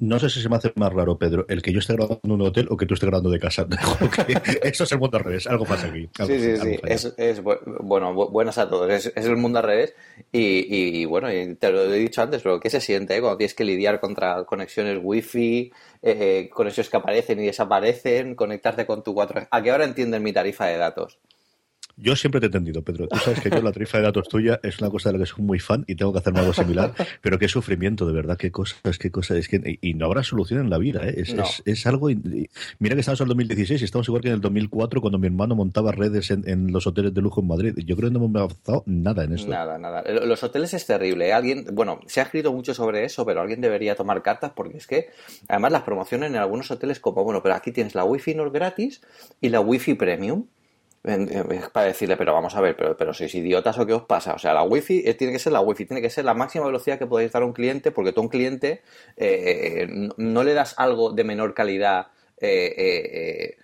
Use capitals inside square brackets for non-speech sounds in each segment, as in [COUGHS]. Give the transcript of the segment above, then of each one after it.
No sé si se me hace más raro, Pedro, el que yo esté grabando en un hotel o que tú estés grabando de casa. [LAUGHS] Eso es el mundo al revés. Algo pasa aquí. sí, sí, sí. Es, es, bueno, buenas a todos. Es, es el mundo al revés. Y, y, bueno, te lo he dicho antes, pero ¿qué se siente eh? cuando tienes que lidiar contra conexiones wifi, eh, conexiones que aparecen y desaparecen, conectarte con tu 4 ¿A qué hora entienden mi tarifa de datos? Yo siempre te he entendido, Pedro. Tú sabes que yo la tarifa de datos tuya es una cosa de la que soy muy fan y tengo que hacerme algo similar, [LAUGHS] pero qué sufrimiento, de verdad, qué cosas, qué cosas. Es que, y no habrá solución en la vida, ¿eh? es, es, algo. Mira que estamos en el 2016 y estamos igual que en el 2004 cuando mi hermano montaba redes en, los hoteles de lujo en Madrid. Yo creo que no hemos avanzado nada en esto. Nada, nada. Los hoteles es terrible. ¿eh? Alguien, bueno, se ha escrito mucho sobre eso, pero alguien debería tomar cartas porque es que, además, las promociones en algunos hoteles, como, bueno, pero aquí tienes la wifi no gratis y la wifi premium para decirle, pero vamos a ver, pero, pero sois idiotas o qué os pasa. O sea, la wifi eh, tiene que ser la wifi, tiene que ser la máxima velocidad que podéis dar a un cliente, porque tú a un cliente eh, no, le das algo de menor calidad, eh,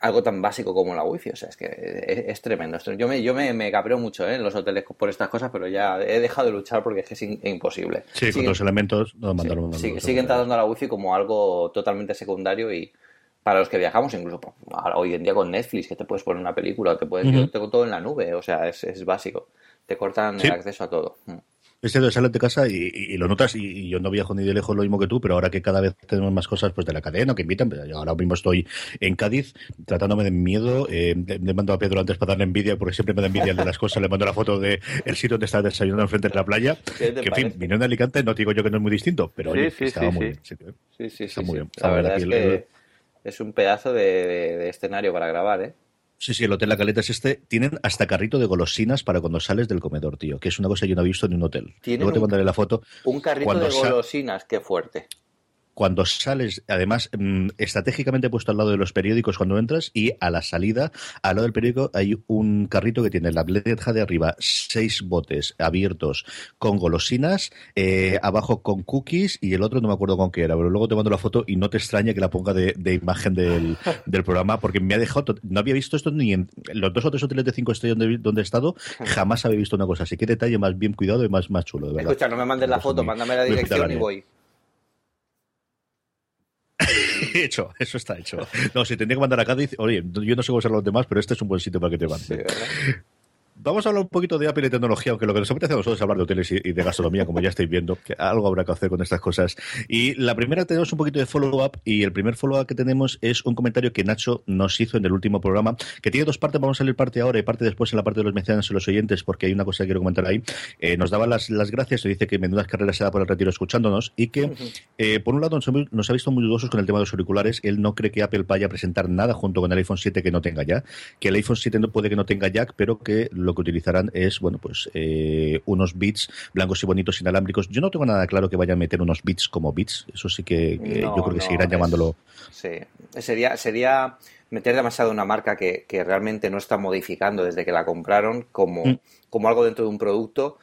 algo tan básico como la wifi. O sea, es que es, tremendo. Yo me, yo me, me cabreo mucho en los hoteles por estas cosas, pero ya he dejado de luchar porque es que es imposible. Sí, con los elementos no mandaron. Sí, siguen tratando a la wifi como algo totalmente secundario y para los que viajamos, incluso hoy en día con Netflix, que te puedes poner una película, te puedes, yo tengo todo en la nube, o sea, es, es básico. Te cortan el acceso a todo. Mm. Este de sales de casa y, lo notas, y, yo no viajo ni de lejos lo mismo que tú, pero ahora que cada vez tenemos más cosas pues de la cadena que invitan, pues, ahora mismo estoy en Cádiz tratándome de miedo, eh, le mando a Pedro antes para darle envidia, porque siempre me da envidia de las cosas, le mando la foto de el sitio donde está desayunando enfrente de la playa, [LAUGHS] que en fin, viniendo de Alicante, no digo yo que no es muy distinto, pero oye, estaba muy bien. Sí, sí, está muy bien. La verdad es que es un pedazo de, escenario para grabar, ¿eh? Sí, sí, el Hotel La Caleta es este. Tienen hasta carrito de golosinas para cuando sales del comedor, tío. Que es una cosa que yo no he visto en un hotel. Luego te mandaré la foto. Un carrito de golosinas, qué fuerte cuando sales, además, mm, estratégicamente puesto al lado de los periódicos cuando entras y a la salida, al lado del periódico, hay un carrito que tiene la bleja de arriba, seis botes abiertos con golosinas, eh, abajo con cookies y el otro no me acuerdo con qué era, pero luego te mando la foto y no te extraña que la ponga de, imagen [LAUGHS] del, programa porque me ha dejado, no había visto esto ni en los dos o tres hoteles de cinco estrellas donde, he estado, jamás había visto una cosa así. Qué detalle más bien cuidado y más, más chulo, de verdad. Escucha, no me mandes la foto, mándame la dirección y voy. [LAUGHS] hecho, eso está hecho. No, si tendría que mandar a Cádiz, oye, yo no sé cómo ser los demás, pero este es un buen sitio para que te manden. Vamos a hablar un poquito de Apple y tecnología, aunque lo que nos apetece a nosotros es hablar de hoteles y, de gastronomía, como ya estáis viendo, que algo habrá que hacer con estas cosas. Y la primera tenemos un poquito de follow-up, y el primer follow-up que tenemos es un comentario que Nacho nos hizo en el último programa, que tiene dos partes, vamos a leer parte ahora y parte después en la parte de los menciones y los oyentes, porque hay una cosa que quiero comentar ahí. Eh, nos daba las, las gracias, y dice que menudas carreras se da por el retiro escuchándonos, y que, eh, por un lado, nos, ha visto muy dudosos con el tema de los auriculares. Él no cree que Apple vaya a presentar nada junto con el iPhone 7 que no tenga ya, que el iPhone 7 no puede que no tenga jack, pero que lo que utilizarán es bueno, pues eh, unos bits blancos y bonitos inalámbricos. Yo no tengo nada claro que vayan a meter unos bits como bits. Eso sí que, yo creo que seguirán llamándolo. Sí, sería, sería meter demasiado una marca que, realmente no está modificando desde que la compraron como, mm. como algo dentro de un producto.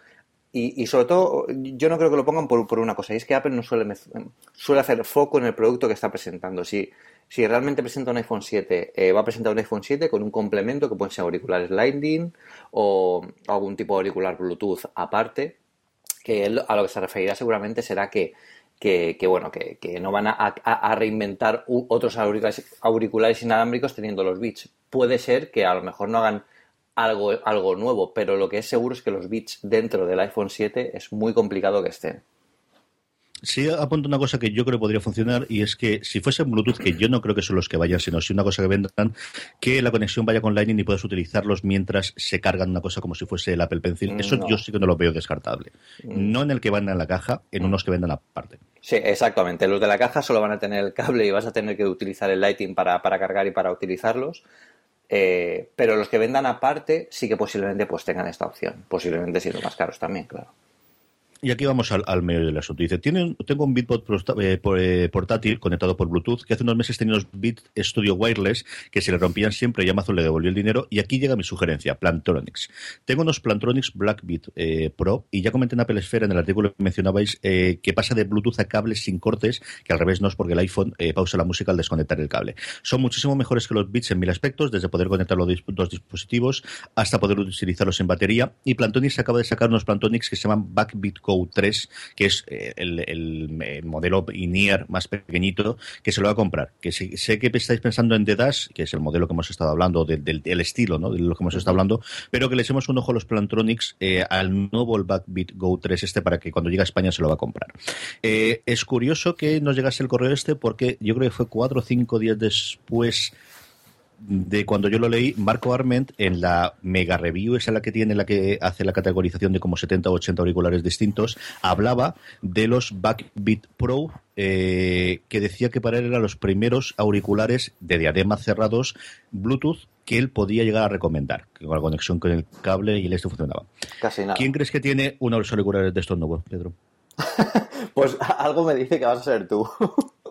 Y, sobre todo, yo no creo que lo pongan por, por una cosa, y es que Apple no suele, suele hacer foco en el producto que está presentando. Si, si realmente presenta un iPhone 7, eh, va a presentar un iPhone 7 con un complemento que pueden ser auriculares Lightning o algún tipo de auricular Bluetooth aparte, que a lo que se referirá seguramente será que, que, bueno, que, no van a, reinventar otros auriculares, inalámbricos teniendo los Beats. Puede ser que a lo mejor no hagan algo, algo nuevo, pero lo que es seguro es que los Beats dentro del iPhone 7 es muy complicado que estén. sí apunto una cosa que yo creo que podría funcionar y es que si fuese Bluetooth, que yo no creo que son los que vayan, sino si una cosa que vendan, que la conexión vaya con Lightning y puedas utilizarlos mientras se cargan una cosa como si fuese el Apple Pencil. Mm, Eso yo sí que no lo veo descartable. Mm. No en el que vendan en la caja, en mm. unos que vendan aparte. Sí, exactamente. Los de la caja solo van a tener el cable y vas a tener que utilizar el Lightning para, para cargar y para utilizarlos. Eh, pero los que vendan aparte sí que posiblemente pues tengan esta opción. Posiblemente siendo más caros también, claro. Y aquí vamos al, medio del asunto. Dice, tengo un Bitbot eh, eh, portátil conectado por Bluetooth que hace unos meses tenía unos Bit Studio Wireless que se le rompían siempre y Amazon le devolvió el dinero. Y aquí llega mi sugerencia, Plantronics. Tengo unos Plantronics Blackbit eh, Pro y ya comenté en Apple Esfera en el artículo que mencionabais que pasa de Bluetooth a cables sin cortes, que al revés no es porque el iPhone pausa la música al desconectar el cable. Son muchísimo mejores que los Bits en mil aspectos, desde poder conectar los dos dispositivos hasta poder utilizarlos en batería. Y Plantronics acaba de sacar unos Plantronics que se llaman Backbit Go 3, que es eh, el, modelo INEAR más pequeñito, que se lo va a comprar. Que sé, que estáis pensando en The Dash, que es el modelo que hemos estado hablando, del, estilo, ¿no? De lo que hemos estado hablando, pero que le echemos un ojo a los Plantronics eh, al nuevo Backbeat Go 3 este para que cuando llegue a España se lo va a comprar. Eh, es curioso que nos llegase el correo este porque yo creo que fue cuatro o cinco días después de cuando yo lo leí, Marco Arment en la mega review, esa la que tiene, la que hace la categorización de como 70 o 80 auriculares distintos, hablaba de los Backbeat Pro, eh, que decía que para él eran los primeros auriculares de diadema cerrados Bluetooth que él podía llegar a recomendar, con la conexión con el cable y el esto funcionaba. Casi nada. ¿Quién crees que tiene unos auriculares de estos nuevos, Pedro? [LAUGHS] pues algo me dice que vas a ser tú.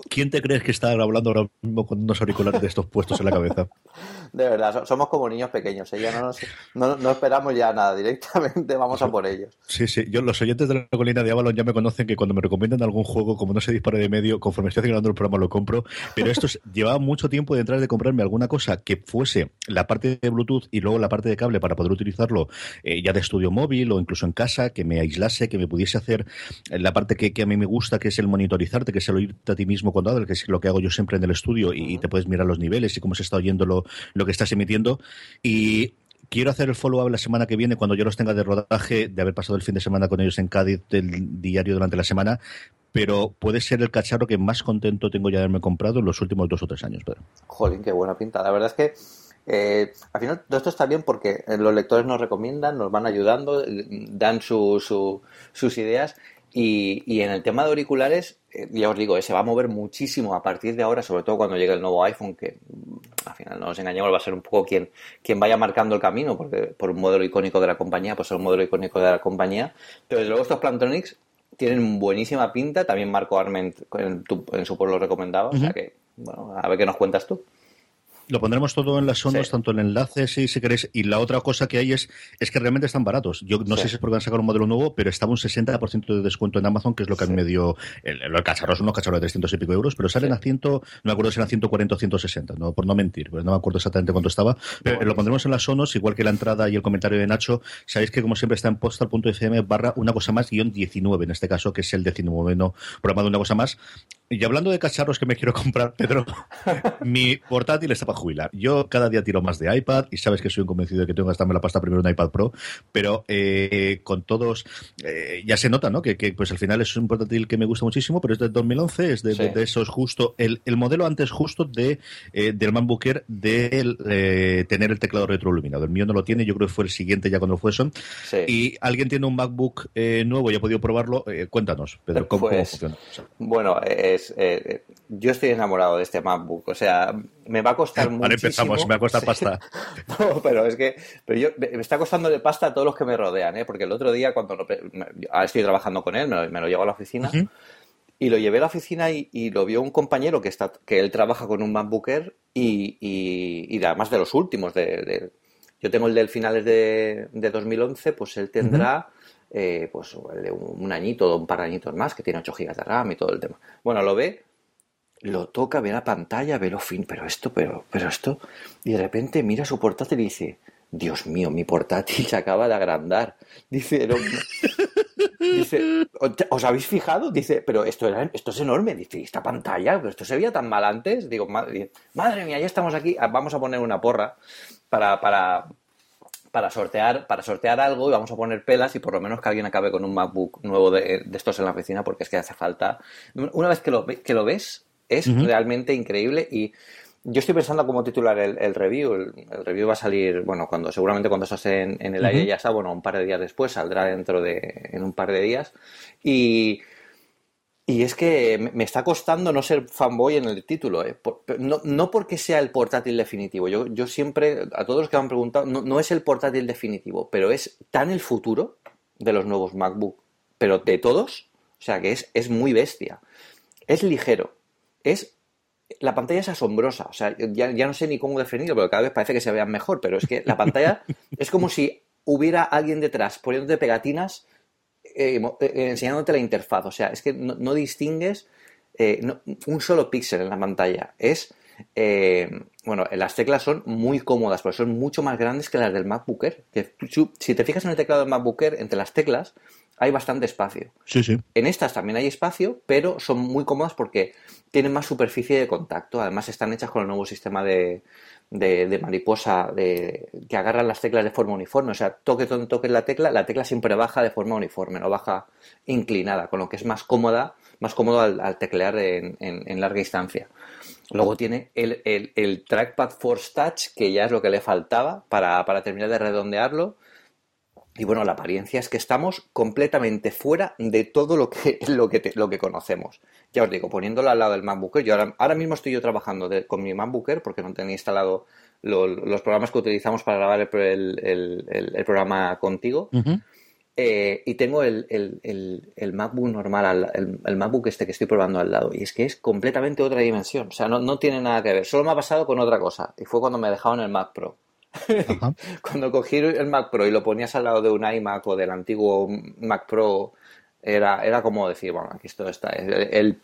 ¿Quién te crees que está hablando ahora mismo con unos auriculares de estos puestos en la cabeza? [LAUGHS] [LAUGHS] De verdad, somos como niños pequeños, ¿eh? no, no, esperamos ya nada, directamente vamos a por ellos. Sí, sí, yo los oyentes de la colina de Avalon ya me conocen que cuando me recomiendan algún juego, como no se dispare de medio, conforme estoy haciendo el programa lo compro, pero esto llevaba mucho tiempo de entrar de comprarme alguna cosa que fuese la parte de Bluetooth y luego la parte de cable para poder utilizarlo eh, ya de estudio móvil o incluso en casa, que me aislase, que me pudiese hacer la parte que, que a mí me gusta, que es el monitorizarte, que es el oírte a ti mismo cuando hablas, que es lo que hago yo siempre en el estudio y, te puedes mirar los niveles y cómo se está oyendo lo, lo que estás emitiendo. Y quiero hacer el follow-up la semana que viene, cuando yo los tenga de rodaje, de haber pasado el fin de semana con ellos en Cádiz del diario durante la semana, pero puede ser el cacharro que más contento tengo ya de haberme comprado en los últimos dos o tres años. Pedro. Jolín, qué buena pinta. La verdad es que eh, al final todo esto está bien porque los lectores nos recomiendan, nos van ayudando, dan su, sus ideas y, y, en el tema de auriculares, eh, ya os digo, eh, se va a mover muchísimo a partir de ahora, sobre todo cuando llegue el nuevo iPhone, que mm, al final no nos engañemos, va a ser un poco quien, quien vaya marcando el camino, porque por un modelo icónico de la compañía, pues es un modelo icónico de la compañía. Pero desde luego estos Plantronics tienen buenísima pinta, también Marco Arment en, en su pueblo lo recomendaba, o sea que, bueno, a ver qué nos cuentas tú. Lo pondremos todo en las ondas, tanto el enlace, si, si queréis. Y la otra cosa que hay es, es que realmente están baratos. Yo no sé si es porque van a sacar un modelo nuevo, pero estaba un 60% de descuento en Amazon, que es lo que a mí me dio. El, el cacharro son unos cacharros de 300 y pico euros, pero salen a 100, no me acuerdo si eran 140 o 160, no, por no mentir, pero no me acuerdo exactamente cuánto estaba. Pero lo pondremos en las sonos, igual que la entrada y el comentario de Nacho. Sabéis que, como siempre, está en postal.fm barra una cosa más, guion 19, en este caso, que es el 19 programa de una cosa más. Y hablando de cacharros que me quiero [LAUGHS] comprar, Pedro, mi portátil está para jubilar. Yo cada día tiro más de iPad y sabes que soy un convencido de que tengo que gastarme la pasta primero en iPad Pro, pero eh, con todos, eh, ya se nota, ¿no? Que, pues al final es un portátil que me gusta muchísimo, pero es del 2011, es de, esos justo, el, modelo antes justo de eh, del MacBook Air de tener el teclado retroiluminado. El mío no lo tiene, yo creo que fue el siguiente ya cuando fue eso. Y alguien tiene un MacBook nuevo y ha podido probarlo. cuéntanos, Pedro, ¿cómo, pues, funciona? Bueno, es, yo estoy enamorado de este MacBook, o sea, me va a costar mucho. Ahora empezamos, me va a costar [LAUGHS] pasta. [LAUGHS] no, pero es que pero yo, me está costando de pasta a todos los que me rodean, ¿eh? porque el otro día cuando ahora estoy trabajando con él, me lo, llevo a la oficina y lo llevé a la oficina y, lo vio un compañero que está que él trabaja con un MacBooker y, y, además de los últimos, de, yo tengo el del finales de, de 2011, pues él tendrá... Eh, pues un, añito o un par de añitos más, que tiene 8 GB de RAM y todo el tema. Bueno, lo ve lo toca, ve la pantalla, ve lo fin, pero esto, pero, pero esto, y de repente mira su portátil y dice, Dios mío, mi portátil se acaba de agrandar. Dice, [LAUGHS] dice, ¿os habéis fijado? Dice, pero esto, era, esto es enorme. Dice, esta pantalla? ¿Pero esto se veía tan mal antes? Digo, madre, madre mía, ya estamos aquí, ah, vamos a poner una porra para, para, para sortear, para sortear algo y vamos a poner pelas y por lo menos que alguien acabe con un MacBook nuevo de, estos en la oficina porque es que hace falta. Una vez que lo, que lo ves, es realmente increíble y yo estoy pensando cómo titular el, review. El, review va a salir, bueno, cuando seguramente cuando esto esté en, el aire ya está, bueno, un par de días después, saldrá dentro de, en un par de días. Y, y es que me está costando no ser fanboy en el título, ¿eh? no, no, porque sea el portátil definitivo. Yo, yo siempre, a todos los que me han preguntado, no, no, es el portátil definitivo, pero es tan el futuro de los nuevos MacBook, pero de todos, o sea que es, es muy bestia. Es ligero, es la pantalla es asombrosa. O sea, ya, ya, no sé ni cómo definirlo, pero cada vez parece que se vean mejor. Pero es que la pantalla [LAUGHS] es como si hubiera alguien detrás poniéndote pegatinas eh, eh, enseñándote la interfaz. O sea, es que no, distingues eh, un solo píxel en la pantalla. Es. bueno, las teclas son muy cómodas, pero son mucho más grandes que las del MacBook Air. Que, si te fijas en el teclado del MacBook Air, entre las teclas hay bastante espacio. Sí, sí. En estas también hay espacio, pero son muy cómodas porque tienen más superficie de contacto. Además, están hechas con el nuevo sistema de, de, mariposa de, que agarran las teclas de forma uniforme. O sea, toque toque la tecla, la tecla siempre baja de forma uniforme, no baja inclinada, con lo que es más cómoda, más cómodo al, teclear en, larga distancia. Luego tiene el, el, Trackpad Force Touch, que ya es lo que le faltaba para, para terminar de redondearlo y bueno, la apariencia es que estamos completamente fuera de todo lo que, [LAUGHS] lo que, lo que conocemos. Ya os digo, poniéndolo al lado del MacBooker, yo ahora, mismo estoy yo trabajando con mi MacBooker porque no tenía instalado los programas que utilizamos para grabar el, programa contigo. Eh, y tengo el, MacBook normal, el, MacBook este que estoy probando al lado. Y es que es completamente otra dimensión. O sea, no, no tiene nada que ver. Solo me ha pasado con otra cosa. Y fue cuando me dejaron el Mac Pro. [LAUGHS] Cuando cogí el Mac Pro y lo ponías al lado de un iMac o del antiguo Mac Pro, era, era como decir, bueno, aquí esto está. El,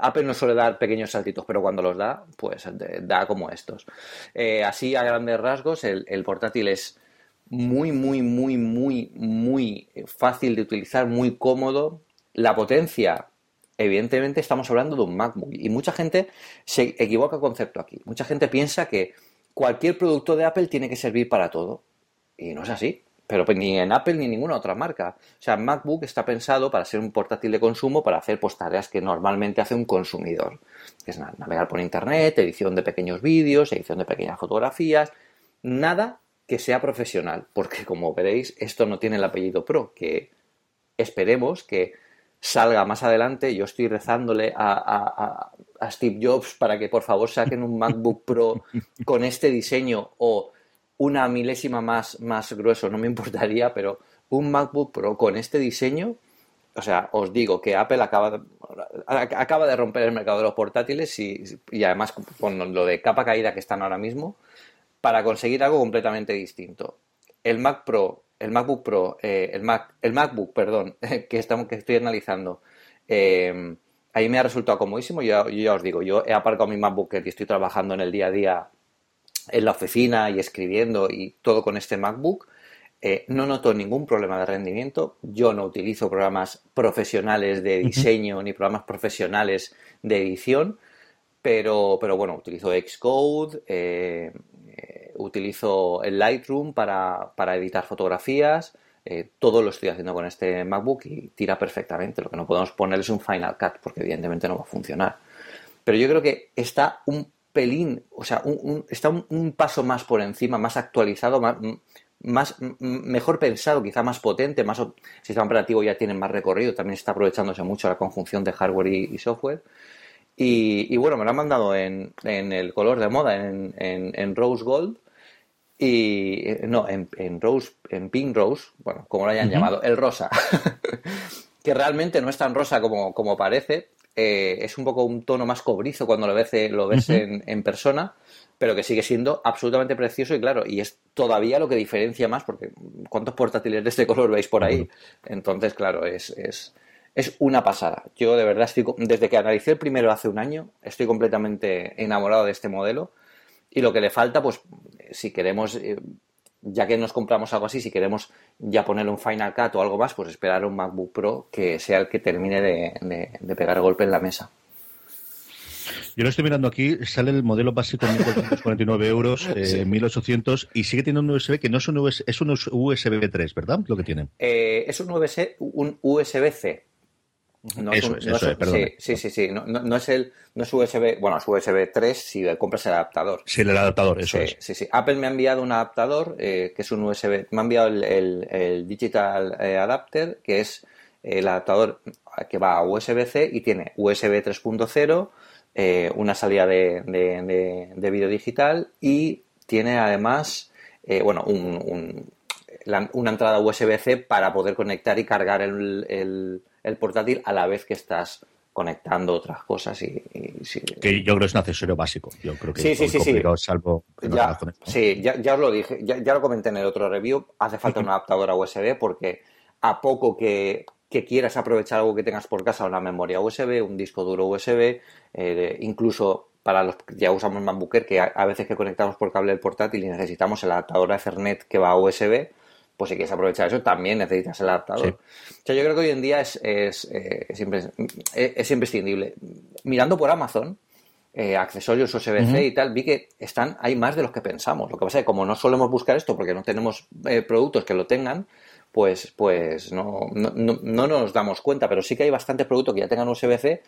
Apple no suele dar pequeños saltitos, pero cuando los da, pues da como estos. Eh, así, a grandes rasgos, el, el, portátil es muy, muy, muy, muy, muy fácil de utilizar, muy cómodo. La potencia, evidentemente, estamos hablando de un MacBook. Y mucha gente se equivoca concepto aquí. Mucha gente piensa que cualquier producto de Apple tiene que servir para todo. Y no es así. Pero ni en Apple ni en ninguna otra marca. O sea, MacBook está pensado para ser un portátil de consumo, para hacer pues, tareas que normalmente hace un consumidor. Es navegar por internet, edición de pequeños vídeos, edición de pequeñas fotografías. Nada que sea profesional. Porque como veréis, esto no tiene el apellido Pro. Que esperemos que salga más adelante. Yo estoy rezándole a, Steve Jobs para que por favor saquen un MacBook Pro [LAUGHS] con este diseño o una milésima más, más grueso, no me importaría, pero un MacBook Pro con este diseño, o sea, os digo que Apple acaba de, acaba de romper el mercado de los portátiles y, y además con lo de capa caída que están ahora mismo, para conseguir algo completamente distinto. El Mac Pro el MacBook Pro, eh, el, Mac, el MacBook, perdón, [LAUGHS] que, estamos, que estoy analizando, eh, ahí me ha resultado comodísimo. Yo, yo, ya os digo, yo he aparcado mi MacBook y estoy trabajando en el día a día en la oficina y escribiendo y todo con este MacBook. Eh, no noto ningún problema de rendimiento. Yo no utilizo programas profesionales de diseño ni programas profesionales de edición, pero, pero bueno, utilizo Xcode, utilizo el Lightroom para, editar fotografías. Eh, todo lo estoy haciendo con este MacBook y tira perfectamente. Lo que no podemos poner es un Final Cut porque evidentemente no va a funcionar. Pero yo creo que está un pelín, o sea, está un, paso más por encima, más actualizado, más, mejor pensado, quizá más potente, más sistema operativo ya tiene más recorrido, también está aprovechándose mucho la conjunción de hardware y, software. Y, bueno, me lo han mandado en, el color de moda, en, en Rose Gold, y no, en, Rose, en Pink Rose, bueno, como lo hayan llamado, el rosa, [LAUGHS] que realmente no es tan rosa como, como parece, eh, es un poco un tono más cobrizo cuando lo ves, lo ves en, persona, pero que sigue siendo absolutamente precioso y claro, y es todavía lo que diferencia más, porque ¿cuántos portátiles de este color veis por ahí? Entonces, claro, es, es, es una pasada. Yo de verdad estoy, desde que analicé el primero hace un año, estoy completamente enamorado de este modelo y lo que le falta, pues si queremos, eh, ya que nos compramos algo así, si queremos ya ponerle un Final Cut o algo más, pues esperar un MacBook Pro que sea el que termine de, pegar golpe en la mesa. Yo lo estoy mirando aquí, sale el modelo básico en 1.449 euros, [LAUGHS] eh, 1.800, y sigue teniendo un USB que no es un, USB, es un USB 3, ¿verdad? Lo que tiene. Eh, es un, USB, un USB-C. No eso es, eso es, perdón. Sí, sí, sí. No, no, es el, no es USB, bueno, es USB 3 si compras el adaptador. Sí, el adaptador, eso sí, es. Sí, sí. Apple me ha enviado un adaptador eh, que es un USB, me ha enviado el, el, el Digital eh, Adapter, que es el adaptador que va a USB-C y tiene USB 3.0, eh, una salida de, de, de, de, vídeo digital y tiene además, eh, bueno, un, un, la, una entrada USB-C para poder conectar y cargar el, el, el, portátil a la vez que estás conectando otras cosas y, y sí. que yo creo que es un accesorio básico yo creo que sí, sí, sí, sí. salvo ya, sí ya, ya, os lo dije ya, ya, lo comenté en el otro review hace falta un adaptador a USB porque a poco que, que quieras aprovechar algo que tengas por casa, una memoria USB, un disco duro USB, eh, incluso para los que ya usamos MacBooker, que a, a, veces que conectamos por cable del portátil y necesitamos el adaptador a Ethernet que va a USB, pues si quieres aprovechar eso, también necesitas el adaptador. Sí. O sea, yo creo que hoy en día es, es, eh, es, es, es imprescindible. Mirando por Amazon, eh, accesorios USB-C uh -huh. y tal, vi que están, hay más de los que pensamos. Lo que pasa es que como no solemos buscar esto porque no tenemos eh, productos que lo tengan, pues, pues no, no, no, nos damos cuenta, pero sí que hay bastantes productos que ya tengan USB-C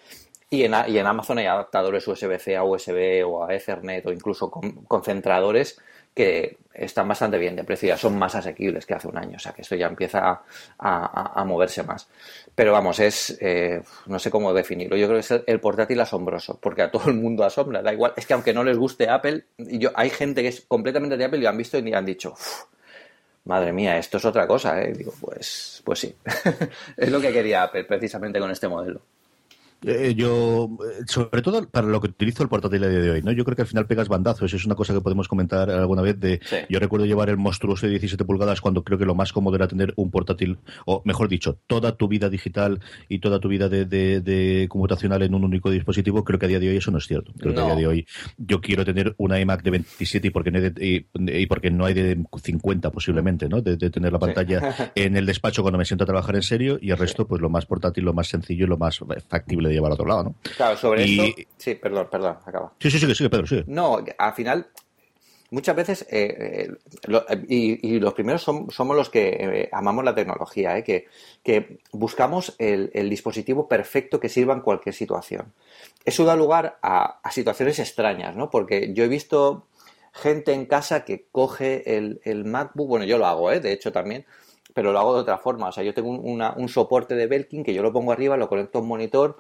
y en, y en Amazon hay adaptadores USB-C a USB o a Ethernet o incluso con, concentradores que están bastante bien de precio, ya son más asequibles que hace un año, o sea que esto ya empieza a, moverse más. Pero vamos, es, eh, no sé cómo definirlo, yo creo que es el, portátil asombroso, porque a todo el mundo asombra, da igual, es que aunque no les guste Apple, hay gente que es completamente de Apple y lo han visto y han dicho, madre mía, esto es otra cosa, ¿eh? Digo, pues, pues sí, [LAUGHS] es lo que quería Apple precisamente con este modelo. Eh, yo, sobre todo para lo que utilizo el portátil a día de hoy, ¿no? Yo creo que al final pegas bandazos, es una cosa que podemos comentar alguna vez de, sí. yo recuerdo llevar el monstruoso de 17 pulgadas cuando creo que lo más cómodo era tener un portátil, o mejor dicho, toda tu vida digital y toda tu vida de, de, de computacional en un único dispositivo, creo que a día de hoy eso no es cierto. Creo no. que a día de hoy yo quiero tener una iMac de 27 y porque no hay de, y, y porque no hay de 50 posiblemente, ¿no? De, de tener la pantalla sí. [LAUGHS] en el despacho cuando me siento a trabajar en serio y el resto, pues lo más portátil, lo más sencillo y lo más factible de llevar a otro lado, ¿no? Claro, sobre y... esto... Sí, perdón, perdón, acaba. Sí, sí, sí, sigue, Pedro, sigue. No, al final, muchas veces, eh, eh, lo, y, y, los primeros son, somos los que eh, amamos la tecnología, ¿eh? que, que buscamos el, el, dispositivo perfecto que sirva en cualquier situación. Eso da lugar a, a, situaciones extrañas, ¿no? Porque yo he visto gente en casa que coge el, el MacBook, bueno, yo lo hago, ¿eh? de hecho también, pero lo hago de otra forma. O sea, yo tengo una, un soporte de Belkin que yo lo pongo arriba, lo conecto a un monitor.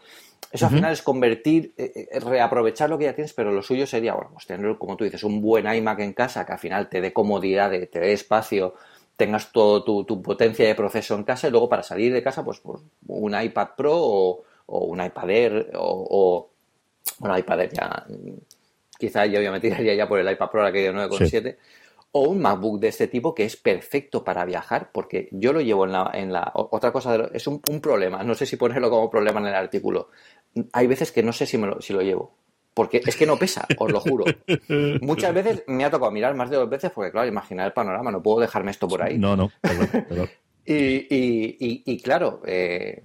Eso uh -huh. al final es convertir, eh, eh, reaprovechar lo que ya tienes, pero lo suyo sería, bueno, pues tener, como tú dices, un buen iMac en casa que al final te dé comodidad, te dé espacio, tengas todo tu, tu, potencia de proceso en casa y luego para salir de casa, pues, pues un iPad Pro o, o un iPad Air o, o, bueno, iPad Air ya, quizá yo me tiraría ya por el iPad Pro, la que de 9,7. Sí o un MacBook de este tipo que es perfecto para viajar, porque yo lo llevo en la... En la otra cosa, de, es un, un, problema, no sé si ponerlo como problema en el artículo. Hay veces que no sé si, me lo, si lo llevo, porque es que no pesa, os lo juro. [LAUGHS] Muchas veces me ha tocado mirar más de dos veces, porque claro, imaginar el panorama, no puedo dejarme esto por ahí. No, no, perdón, perdón. [LAUGHS] y, y, y, y, claro, eh,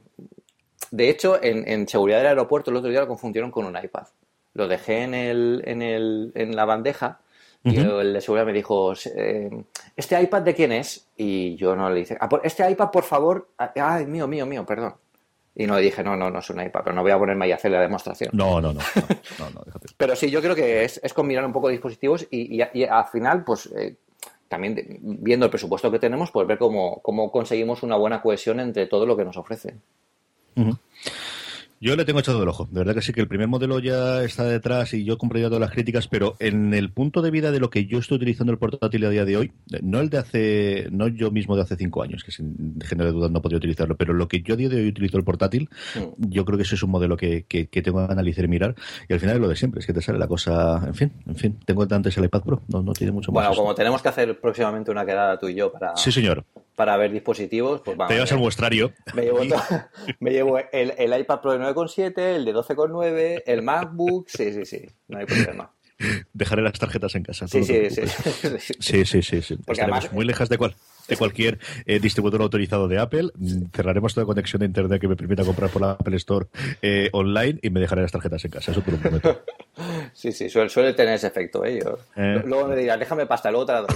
de hecho, en, en seguridad del aeropuerto el otro día lo confundieron con un iPad. Lo dejé en, el, en, el, en la bandeja uh -huh. el de seguridad me dijo, eh, ¿este iPad de quién es? Y yo no le dije, ah, este iPad, por favor, ah, mío, mío, mío, perdón. Y no le dije, no, no, no es un iPad, pero no voy a ponerme ahí a hacer la demostración. No, no, no. no, no, no [LAUGHS] pero sí, yo creo que es, es combinar un poco dispositivos y, y, y al final, pues eh, también de, viendo el presupuesto que tenemos, pues ver cómo, cómo conseguimos una buena cohesión entre todo lo que nos ofrecen. Uh -huh. Yo le tengo echado el ojo. De verdad que sí que el primer modelo ya está detrás y yo compré ya todas las críticas, pero en el punto de vida de lo que yo estoy utilizando el portátil a día de hoy, no el de hace, no yo mismo de hace cinco años, que sin género de duda no podía utilizarlo, pero lo que yo a día de hoy utilizo el portátil, mm. yo creo que ese es un modelo que, que, que, tengo que analizar y mirar. Y al final es lo de siempre, es que te sale la cosa, en fin, en fin. Tengo antes el iPad Pro, no, no tiene mucho más. Bueno, como tenemos que hacer próximamente una quedada tú y yo para. Sí, señor para ver dispositivos, pues vamos. Te llevas el muestrario. Me llevo, [LAUGHS] [LAUGHS] me llevo el, el, iPad Pro de 9,7, el de 12,9, el MacBook, sí, sí, sí, no hay problema. Dejaré las tarjetas en casa. [LAUGHS] Sí, sí, sí, sí, sí, sí, sí. Porque además, muy lejas de cuál. de cualquier eh, distribuidor autorizado de Apple. Mm, cerraremos toda conexión de internet que me permita comprar por la Apple Store eh, online y me dejaré las tarjetas en casa. Eso te lo prometo. Sí, sí, suele, tener ese efecto. ¿eh? Luego me dirás, déjame pasta, luego te la doy.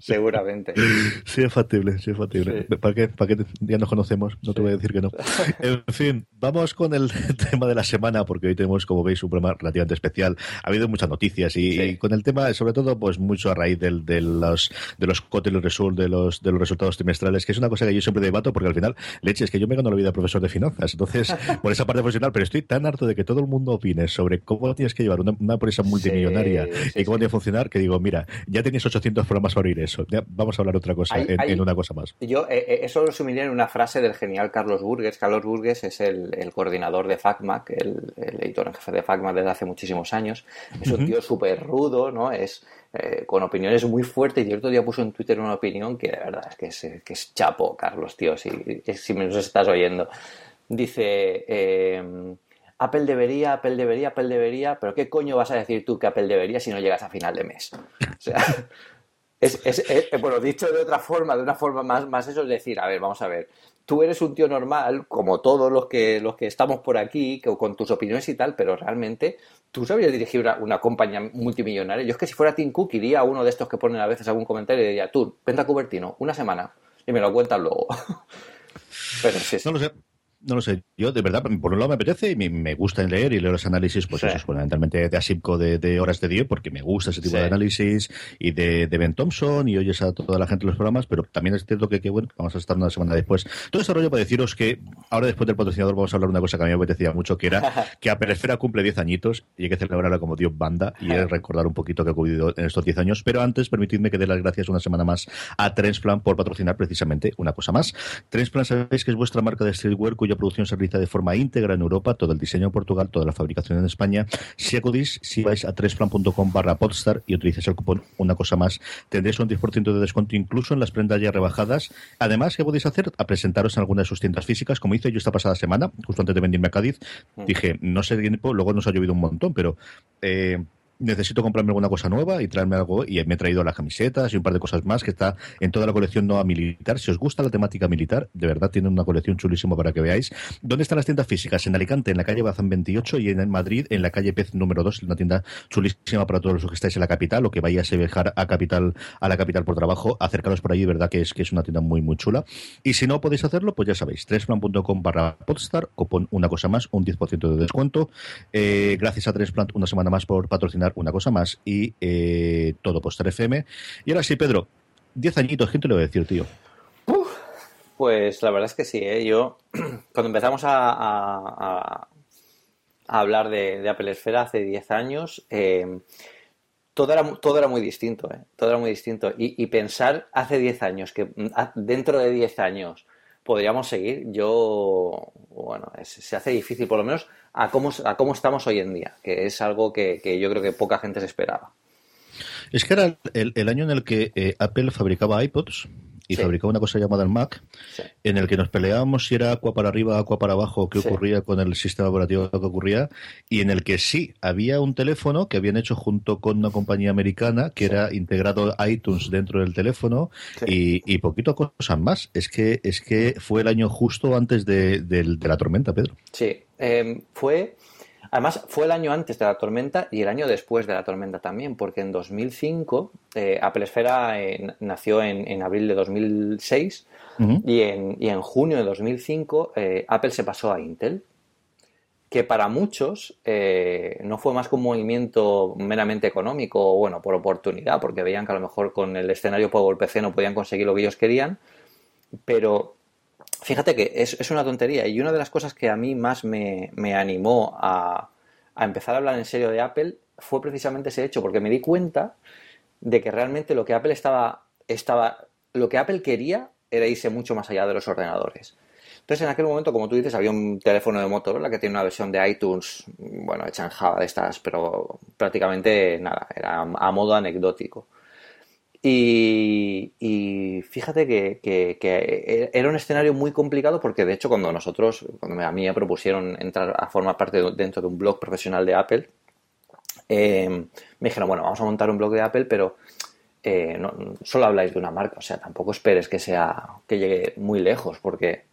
Seguramente. [LAUGHS] Sí, es factible, sí es factible. ¿Para qué? ¿Para qué ya nos conocemos? No te voy a decir que no. [LAUGHS] En fin, vamos con el [LAUGHS] tema de la semana, porque hoy tenemos, como veis, un programa relativamente especial. Ha habido muchas noticias y, con el tema, sobre todo, pues mucho a raíz del, de los de los result, de los, de los resultados trimestrales, que es una cosa que yo siempre debato, porque al final, leche, es que yo me gano la vida profesor de finanzas. Entonces, por esa parte profesional, pero estoy tan harto de que todo el mundo opine sobre cómo tienes que llevar una, empresa multimillonaria y cómo tiene que funcionar, que digo, mira, ya tenéis 800 programas para eso. vamos a hablar otra cosa, en, una cosa más. Yo eh, eh, eso lo resumiría en una frase del genial Carlos Burgues. Carlos Burgues es el, coordinador de FacMac, el, editor en jefe de FacMac desde hace muchísimos años. Es un tío súper rudo, ¿no? Es eh, con opiniones muy fuertes. Y el otro día puso en Twitter una opinión que de verdad es que es, que es chapo, Carlos, tío, si, si me nos estás oyendo. Dice... Apple debería, Apple debería, Apple debería, pero ¿qué coño vas a decir tú que Apple debería si no llegas a final de mes? [LAUGHS] O sea, es, es, bueno, dicho de otra forma, de una forma más, más eso es decir, a ver, vamos a ver, tú eres un tío normal, como todos los que, los que estamos por aquí, que, con tus opiniones y tal, pero realmente tú sabrías dirigir una, compañía multimillonaria. Yo es que si fuera Tim Cook iría a uno de estos que ponen a veces algún comentario y diría, tú, venta Cubertino, una semana, y me lo cuentas luego. [LAUGHS] No lo sé. No lo sé, yo de verdad, por un lado me apetece y me, gusta leer y leer los análisis, pues eso es fundamentalmente de Asipco de, horas de día, porque me gusta ese tipo de análisis y de, Ben Thompson y oyes a toda la gente en los programas, pero también es cierto que, bueno, vamos a estar una semana después. Todo este rollo para deciros que ahora después del patrocinador vamos a hablar de una cosa que a mí me apetecía mucho, que era [LAUGHS] que Apple Esfera cumple 10 añitos y hay que celebrarla como Dios banda y recordar un poquito que ha ocurrido en estos 10 años, pero antes permitidme que dé las gracias una semana más a Transplan por patrocinar precisamente una cosa más. Transplan sabéis que es vuestra marca de streetwear cuya producción se realiza de forma íntegra en Europa, todo el diseño en Portugal, toda la fabricación en España. Si acudís, si vais a tresplan.com barra podstar y utilizáis el cupón una cosa más, tendréis un 10% de descuento incluso en las prendas ya rebajadas. Además, ¿qué podéis hacer? A presentaros en alguna de sus tiendas físicas, como hice yo esta pasada semana, justo antes de venirme a Cádiz. Mm. Dije, no sé tiempo, luego nos ha llovido un montón, pero... Eh, necesito comprarme alguna cosa nueva y traerme algo. Y me he traído las camisetas y un par de cosas más que está en toda la colección Nova Militar. Si os gusta la temática militar, de verdad tienen una colección chulísima para que veáis. ¿Dónde están las tiendas físicas? En Alicante, en la calle Bazán 28 y en Madrid, en la calle Pez número 2, una tienda chulísima para todos los que estáis en la capital o que vayáis a viajar a capital a la capital por trabajo. Acercaros por allí, verdad que es que es una tienda muy muy chula. Y si no podéis hacerlo, pues ya sabéis, tresplan.com barra podstar, cupón una cosa más, un 10% de descuento. Eh, gracias a Tresplan una semana más por patrocinar una cosa más y eh, todo Postar FM. Y ahora sí, Pedro, 10 añitos, ¿quién te lo va a decir, tío? pues la verdad es que sí, ¿eh? yo [CLEARS THROAT] cuando empezamos a, a, hablar de, Apple Esfera hace 10 años, eh, todo, era, todo era muy distinto, todo era muy distinto. Y, pensar hace 10 años que mm, dentro de 10 años podríamos seguir, yo, bueno, se hace difícil, por lo menos a cómo, a cómo estamos hoy en día, que es algo que, que yo creo que poca gente se esperaba. Es que era el, año en el que eh, Apple fabricaba iPods y fabricaba una cosa llamada el Mac, en el que nos peleábamos si era agua para arriba, agua para abajo, qué ocurría con el sistema operativo que ocurría, y en el que sí, había un teléfono que habían hecho junto con una compañía americana, que era integrado iTunes dentro del teléfono, y, y, poquito cosas más. Es que, es que fue el año justo antes de, la tormenta, Pedro. Sí, em, fue Además, fue el año antes de la tormenta y el año después de la tormenta también, porque en 2005 eh, Apple Esfera eh, nació en, abril de 2006 y, en, y, en, junio de 2005 eh, Apple se pasó a Intel, que para muchos no fue más que un movimiento meramente económico, bueno, por oportunidad, porque veían que a lo mejor con el escenario PC no podían conseguir lo que ellos querían, pero fíjate que es, una tontería y una de las cosas que a mí más me, animó a, empezar a hablar en serio de Apple fue precisamente ese hecho, porque me di cuenta de que realmente lo que Apple estaba, estaba, lo que Apple quería era irse mucho más allá de los ordenadores. Entonces, en aquel momento, como tú dices, había un teléfono de Motorola que tiene una versión de iTunes, bueno, hecha en Java de estas, pero prácticamente nada, era a modo anecdótico. Y, fíjate que, era un escenario muy complicado porque, de hecho, cuando nosotros, cuando a mí me propusieron entrar a formar parte dentro de un blog profesional de Apple, me dijeron, bueno, vamos a montar un blog de Apple, pero no, solo habláis de una marca, o sea, tampoco esperes que sea que llegue muy lejos, porque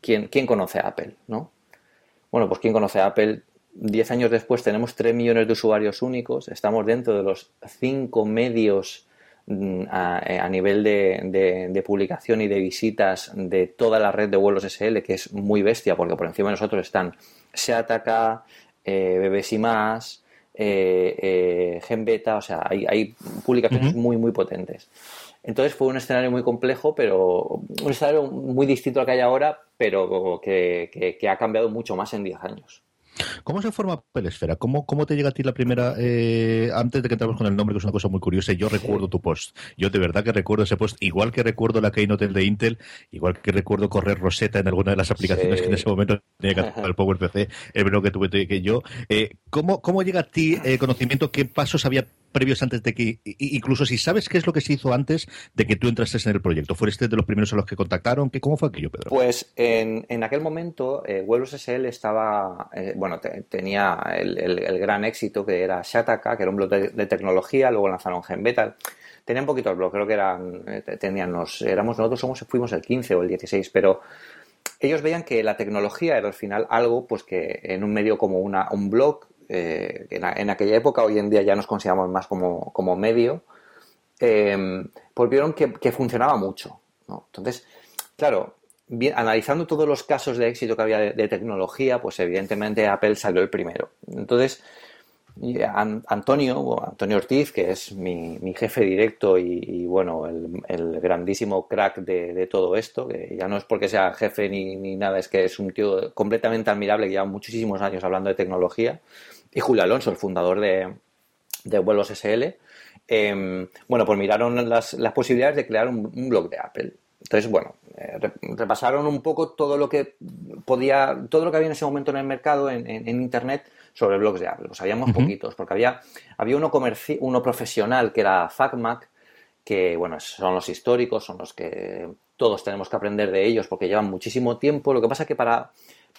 ¿quién, ¿quién conoce a Apple, no? Bueno, pues ¿quién conoce a Apple? Diez años después tenemos 3 millones de usuarios únicos, estamos dentro de los cinco medios mm, a, nivel de, publicación y de visitas de toda la red de vuelos SL, que es muy bestia, porque por encima de nosotros están Seataka, eh, BBC Más, eh, eh, Genbeta, o sea, hay, publicaciones muy, muy potentes. Entonces fue un escenario muy complejo, pero un escenario muy distinto al que hay ahora, pero que, que ha cambiado mucho más en 10 años. ¿Cómo se forma Pelesfera? ¿Cómo, ¿Cómo te llega a ti la primera, eh, antes de que entramos con el nombre, que es una cosa muy curiosa, yo recuerdo tu post. Yo de verdad que recuerdo ese post, igual que recuerdo la Keynote de Intel, igual que recuerdo correr Rosetta en alguna de las aplicaciones que en ese momento tenía que hacer el PowerPC, el blog que tuve que yo. Eh, ¿cómo, ¿Cómo llega a ti el conocimiento? ¿Qué pasos había previos antes de que, incluso si sabes qué es lo que se hizo antes de que tú entrases en el proyecto, ¿fuiste de los primeros a los que contactaron? ¿Qué, ¿Cómo fue aquello, Pedro? Pues en, en aquel momento, eh, SL estaba, eh, bueno, tenía el, gran éxito que era Shataka, que era un blog de, tecnología, luego lanzaron Genbeta. Tenía un poquito el blog, creo que eran, eh, tenían éramos nosotros somos, fuimos el 15 o el 16, pero ellos veían que la tecnología era al final algo pues que en un medio como una, un blog eh, en, aquella época, hoy en día ya nos consideramos más como, medio, eh, pues vieron que, funcionaba mucho. Entonces, claro, analizando todos los casos de éxito que había de, tecnología, pues evidentemente Apple salió el primero. Entonces, Antonio, Antonio Ortiz, que es mi, jefe directo y, bueno, el, grandísimo crack de, todo esto, que ya no es porque sea jefe ni, ni, nada, es que es un tío completamente admirable que lleva muchísimos años hablando de tecnología y Julio Alonso, el fundador de, de Vuelos SL, em, bueno, pues miraron las, posibilidades de crear un, blog de Apple. Entonces, bueno, eh, repasaron un poco todo lo que podía, todo lo que había en ese momento en el mercado, en, Internet, sobre blogs de Apple. Lo sabíamos poquitos, porque había, había uno, uno profesional que era FacMac, que, bueno, son los históricos, son los que todos tenemos que aprender de ellos porque llevan muchísimo tiempo. Lo que pasa es que para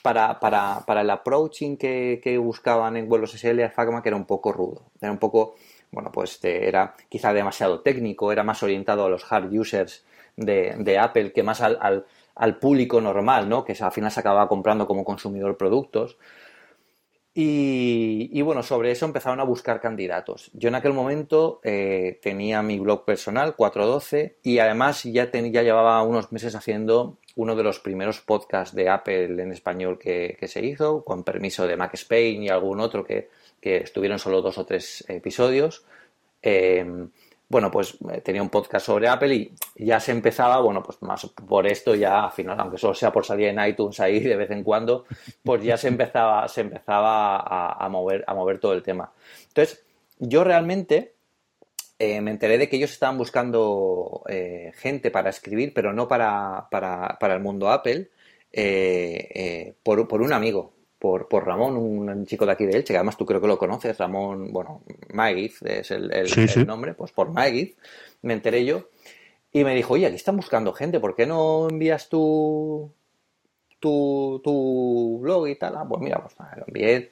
para, para, para el approaching que, que, buscaban en vuelos SL a que era un poco rudo. Era un poco, bueno, pues este, era quizá demasiado técnico, era más orientado a los hard users de, de Apple que más al, al, al, público normal, ¿no? Que al final se acababa comprando como consumidor productos. Y, bueno, sobre eso empezaron a buscar candidatos. Yo en aquel momento eh, tenía mi blog personal, 412, y además ya, ya llevaba unos meses haciendo uno de los primeros podcasts de Apple en español que, se hizo, con permiso de Mac Spain y algún otro que, estuvieron solo dos o tres episodios. Em, bueno, pues eh, tenía un podcast sobre Apple y ya se empezaba, bueno, pues más por esto ya al final, aunque solo sea por salir en iTunes ahí de vez en cuando, pues ya se empezaba, se empezaba a, mover, a mover todo el tema. Entonces, yo realmente eh, me enteré de que ellos estaban buscando eh, gente para escribir, pero no para, para, para el mundo Apple, por, por, un amigo, por, por, Ramón, un, chico de aquí de Elche, que además tú creo que lo conoces, Ramón, bueno, Magiz es el, el, nombre, pues por Magiz, me enteré yo, y me dijo, oye, aquí están buscando gente, ¿por qué no envías tu, tu, tu blog y tal? Ah, pues mira, pues lo envié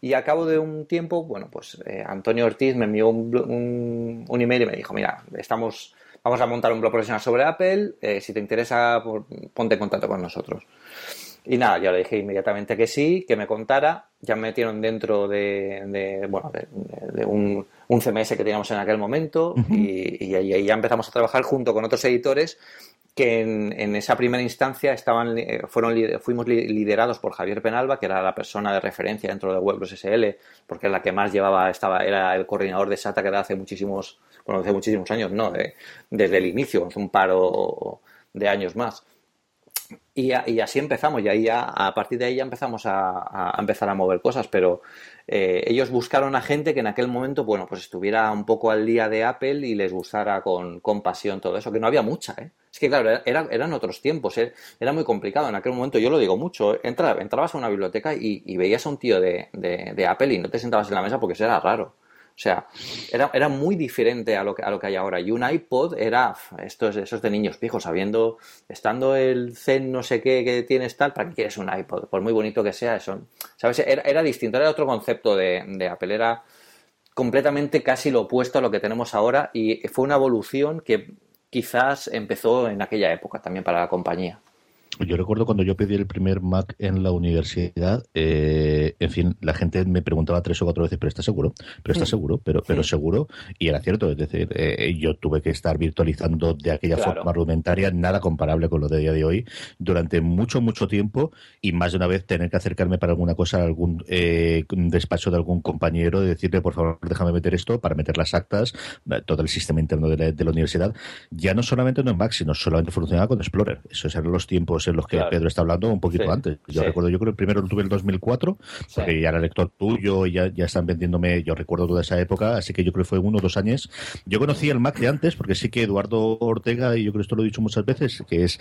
y a cabo de un tiempo, bueno, pues eh, Antonio Ortiz me envió un, un, email y me dijo, mira, estamos, vamos a montar un blog profesional sobre Apple, eh, si te interesa, ponte en contacto con nosotros. Y nada, yo le dije inmediatamente que sí, que me contara. Ya me metieron dentro de, bueno, de, un, un, CMS que teníamos en aquel momento y, y, ahí ya empezamos a trabajar junto con otros editores que en, esa primera instancia estaban, eh, fueron, fuimos liderados por Javier Penalba, que era la persona de referencia dentro de Weblos SL, porque es la que más llevaba, estaba, era el coordinador de SATA que era hace muchísimos, bueno, hace muchísimos años, no, desde el inicio, hace un paro de años más. Y, así empezamos, y ahí ya, a partir de ahí ya empezamos a, empezar a mover cosas, pero eh, ellos buscaron a gente que en aquel momento, bueno, pues estuviera un poco al día de Apple y les gustara con, con pasión todo eso, que no había mucha, ¿eh? Es que claro, era, eran otros tiempos, ¿eh? era muy complicado en aquel momento, yo lo digo mucho, entrabas a una biblioteca y, veías a un tío de, de, Apple y no te sentabas en la mesa porque eso era raro. O sea, era, era muy diferente a lo, que, a lo que hay ahora. Y un iPod era, esto es, de niños pijos, sabiendo, estando el Zen no sé qué que tienes tal, ¿para qué quieres un iPod? Por muy bonito que sea, eso, ¿sabes? Era, era distinto, era otro concepto de, de Apple, era completamente casi lo opuesto a lo que tenemos ahora y fue una evolución que quizás empezó en aquella época también para la compañía. Yo recuerdo cuando yo pedí el primer Mac en la universidad, eh, en fin, la gente me preguntaba tres o cuatro veces, ¿pero está seguro? ¿Pero está seguro? ¿Pero, pero seguro? Y era cierto, es decir, eh, yo tuve que estar virtualizando de aquella forma rudimentaria, nada comparable con lo de día de hoy, durante mucho, mucho tiempo y más de una vez tener que acercarme para alguna cosa a algún eh, despacho de algún compañero y decirle, por favor, déjame meter esto para meter las actas, todo el sistema interno de la, de la universidad. Ya no solamente en Mac, sino solamente funcionaba con Explorer. Esos eran los tiempos en los que Pedro está hablando un poquito antes. Yo recuerdo, yo creo que el primero lo tuve en el 2004, porque ya era lector tuyo y ya, ya están vendiéndome, yo recuerdo toda esa época, así que yo creo que fue uno o dos años. Yo conocí el Mac de antes, porque sí que Eduardo Ortega, y yo creo que esto lo he dicho muchas veces, que es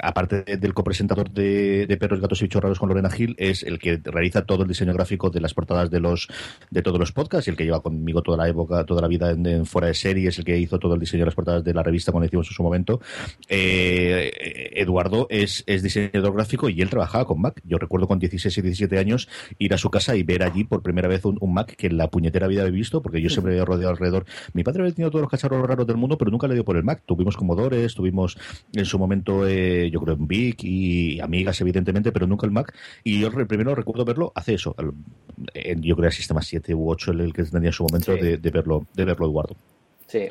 aparte del copresentador de, de, Perros, Gatos y Bichos Raros con Lorena Gil, es el que realiza todo el diseño gráfico de las portadas de los de todos los podcasts y el que lleva conmigo toda la época, toda la vida en, fuera de series, el que hizo todo el diseño de las portadas de la revista cuando hicimos en su momento. Eh, Eduardo es, es, diseñador gráfico y él trabajaba con Mac. Yo recuerdo con 16 y 17 años ir a su casa y ver allí por primera vez un, Mac que en la puñetera vida había visto, porque yo siempre había rodeado alrededor. Mi padre había tenido todos los cacharros raros del mundo, pero nunca le dio por el Mac. Tuvimos Commodores, tuvimos en su momento, eh, yo creo, en Vic y amigas, evidentemente, pero nunca el Mac. Y yo primero recuerdo verlo hace eso. En, yo creo que el sistema 7 u 8 el, que tenía en su momento sí. de, de, verlo, de verlo, Eduardo. Sí.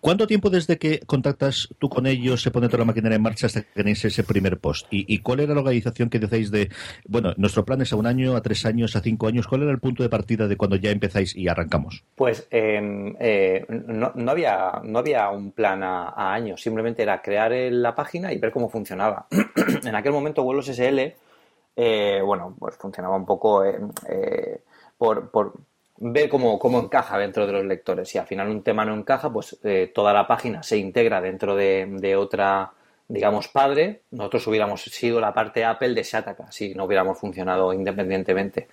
¿Cuánto tiempo desde que contactas tú con ellos, se pone toda la maquinaria en marcha hasta que tenéis ese primer post? ¿Y, cuál era la organización que decís de, bueno, nuestro plan es a un año, a tres años, a cinco años? ¿Cuál era el punto de partida de cuando ya empezáis y arrancamos? Pues eh, eh, no, no, había, no había un plan a, años, simplemente era crear la página y ver cómo funcionaba. [CLEARS THROAT] en aquel momento, Vuelos SL, eh, bueno, pues funcionaba un poco por, por ver cómo, cómo, encaja dentro de los lectores. Si al final un tema no encaja, pues eh, toda la página se integra dentro de, de, otra, digamos, padre. Nosotros hubiéramos sido la parte Apple de Shataka, si no hubiéramos funcionado independientemente.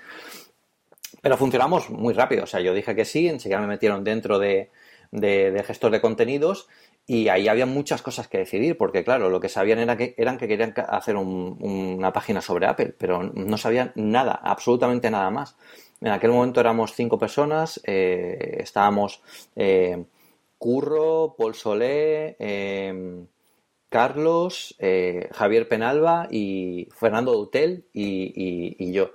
Pero funcionamos muy rápido. O sea, yo dije que sí, enseguida me metieron dentro de, de, de gestor de contenidos y ahí había muchas cosas que decidir, porque claro, lo que sabían era que, eran que querían hacer un, una página sobre Apple, pero no sabían nada, absolutamente nada más. En aquel momento éramos cinco personas, eh, estábamos eh, Curro, Paul Solé, eh, Carlos, Javier Penalba y Fernando Dutel y, y, y, yo.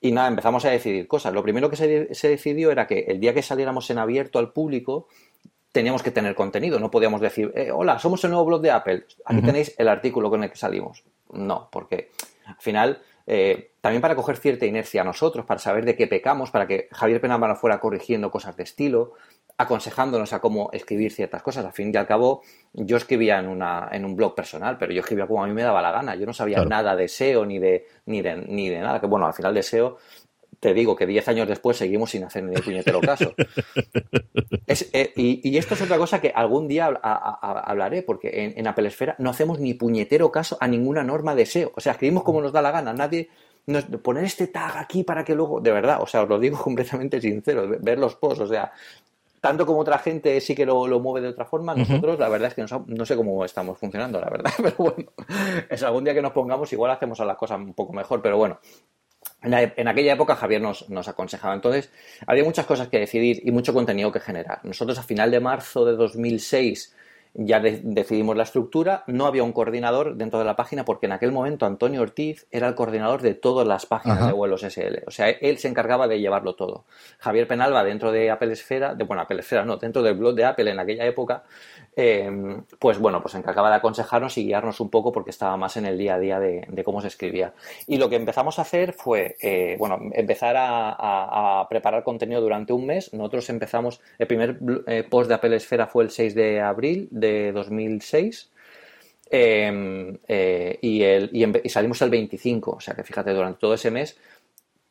Y nada, empezamos a decidir cosas. Lo primero que se, se decidió era que el día que saliéramos en abierto al público, teníamos que tener contenido. No podíamos decir, eh, hola, somos el nuevo blog de Apple. Aquí uh -huh. tenéis el artículo con el que salimos. No, porque al final, eh, también para coger cierta inercia a nosotros, para saber de qué pecamos, para que Javier Penalba nos fuera corrigiendo cosas de estilo, aconsejándonos a cómo escribir ciertas cosas. Al fin y al cabo, yo escribía en, una, en un blog personal, pero yo escribía como a mí me daba la gana. Yo no sabía claro. nada de SEO ni de, ni de, ni de nada. Que bueno, al final de SEO te digo que 10 años después seguimos sin hacer ni puñetero caso. [LAUGHS] Es, eh, y, y, esto es otra cosa que algún día a, a, hablaré, porque en, en, Apple Esfera no hacemos ni puñetero caso a ninguna norma de SEO. O sea, escribimos como nos da la gana. Nadie nos, poner este tag aquí para que luego, de verdad, o sea, os lo digo [LAUGHS] completamente sincero, ver los posts, o sea, tanto como otra gente sí que lo, lo mueve de otra forma, nosotros uh -huh. la verdad es que no, no, sé cómo estamos funcionando, la verdad, [LAUGHS] pero bueno, es algún día que nos pongamos, igual hacemos a las cosas un poco mejor, pero bueno, en, la, en, aquella época Javier nos, nos, aconsejaba. Entonces, había muchas cosas que decidir y mucho contenido que generar. Nosotros a final de marzo de 2006 ya de, decidimos la estructura. No había un coordinador dentro de la página porque en aquel momento Antonio Ortiz era el coordinador de todas las páginas Ajá. de vuelos SL. O sea, él se encargaba de llevarlo todo. Javier Penalba dentro de Apple Esfera, de, bueno, Apple Esfera no, dentro del blog de Apple en aquella época, eh, pues bueno, pues encargaba de aconsejarnos y guiarnos un poco porque estaba más en el día a día de, cómo se escribía. Y lo que empezamos a hacer fue, eh, bueno, empezar a, preparar contenido durante un mes. Nosotros empezamos, el primer eh, post de Apple Esfera fue el 6 de abril de 2006. Eh, eh, y, el, y, y, salimos el 25, o sea que fíjate, durante todo ese mes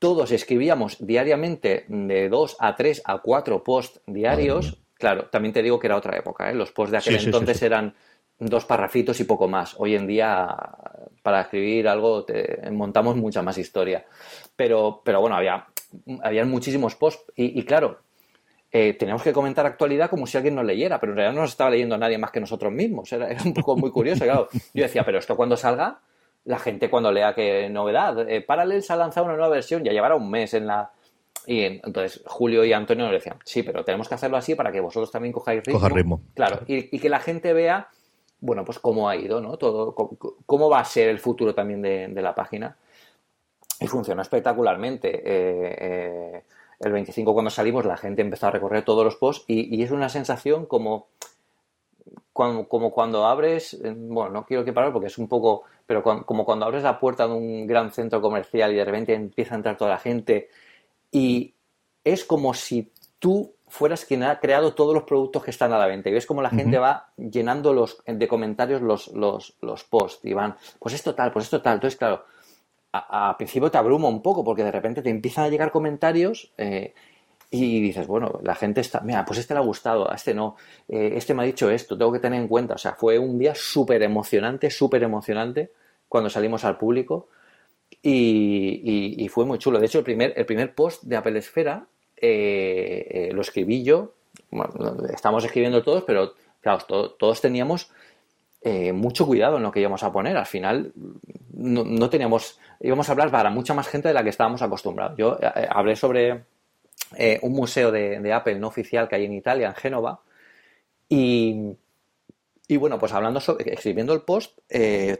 todos escribíamos diariamente de 2 a 3 a 4 posts diarios. Claro, también te digo que era otra época, ¿eh? los posts de aquel sí, entonces sí, eran dos parrafitos y poco más. Hoy en día, para escribir algo, te montamos mucha más historia. Pero, pero bueno, había, había muchísimos posts y, y claro, eh, teníamos que comentar actualidad como si alguien nos leyera, pero en realidad no nos estaba leyendo nadie más que nosotros mismos. Era, un poco muy curioso, claro. Yo decía, pero esto cuando salga, la gente cuando lea que novedad, eh, Parallels ha lanzado una nueva versión, ya llevará un mes en la... Y entonces Julio y Antonio nos decían, sí, pero tenemos que hacerlo así para que vosotros también cojáis ritmo. Coja ritmo. Claro, y, que la gente vea, bueno, pues cómo ha ido, ¿no? Todo, cómo, va a ser el futuro también de, la página. Y funcionó espectacularmente. Eh, eh, el 25 cuando salimos la gente empezó a recorrer todos los posts y, es una sensación como cuando, como cuando abres, bueno, no quiero que parar porque es un poco, pero como cuando abres la puerta de un gran centro comercial y de repente empieza a entrar toda la gente y es como si tú fueras quien ha creado todos los productos que están a la venta y ves como la gente va llenando los, de comentarios los, los, los posts y van, pues esto tal, pues esto tal. Entonces, claro, a, principio te abruma un poco porque de repente te empiezan a llegar comentarios eh, y dices, bueno, la gente está, mira, pues este le ha gustado, a este no, eh, este me ha dicho esto, tengo que tener en cuenta. O sea, fue un día súper emocionante, súper emocionante cuando salimos al público y, fue muy chulo. De hecho, el primer, el primer post de Apple Esfera eh, lo escribí yo, estamos escribiendo todos, pero claro, todos teníamos mucho cuidado en lo que íbamos a poner. Al final no, no, teníamos íbamos a hablar para mucha más gente de la que estábamos acostumbrados. Yo eh, eh, hablé sobre eh, un museo de, Apple no oficial que hay en Italia, en Génova, y, y bueno, pues hablando sobre, escribiendo el post,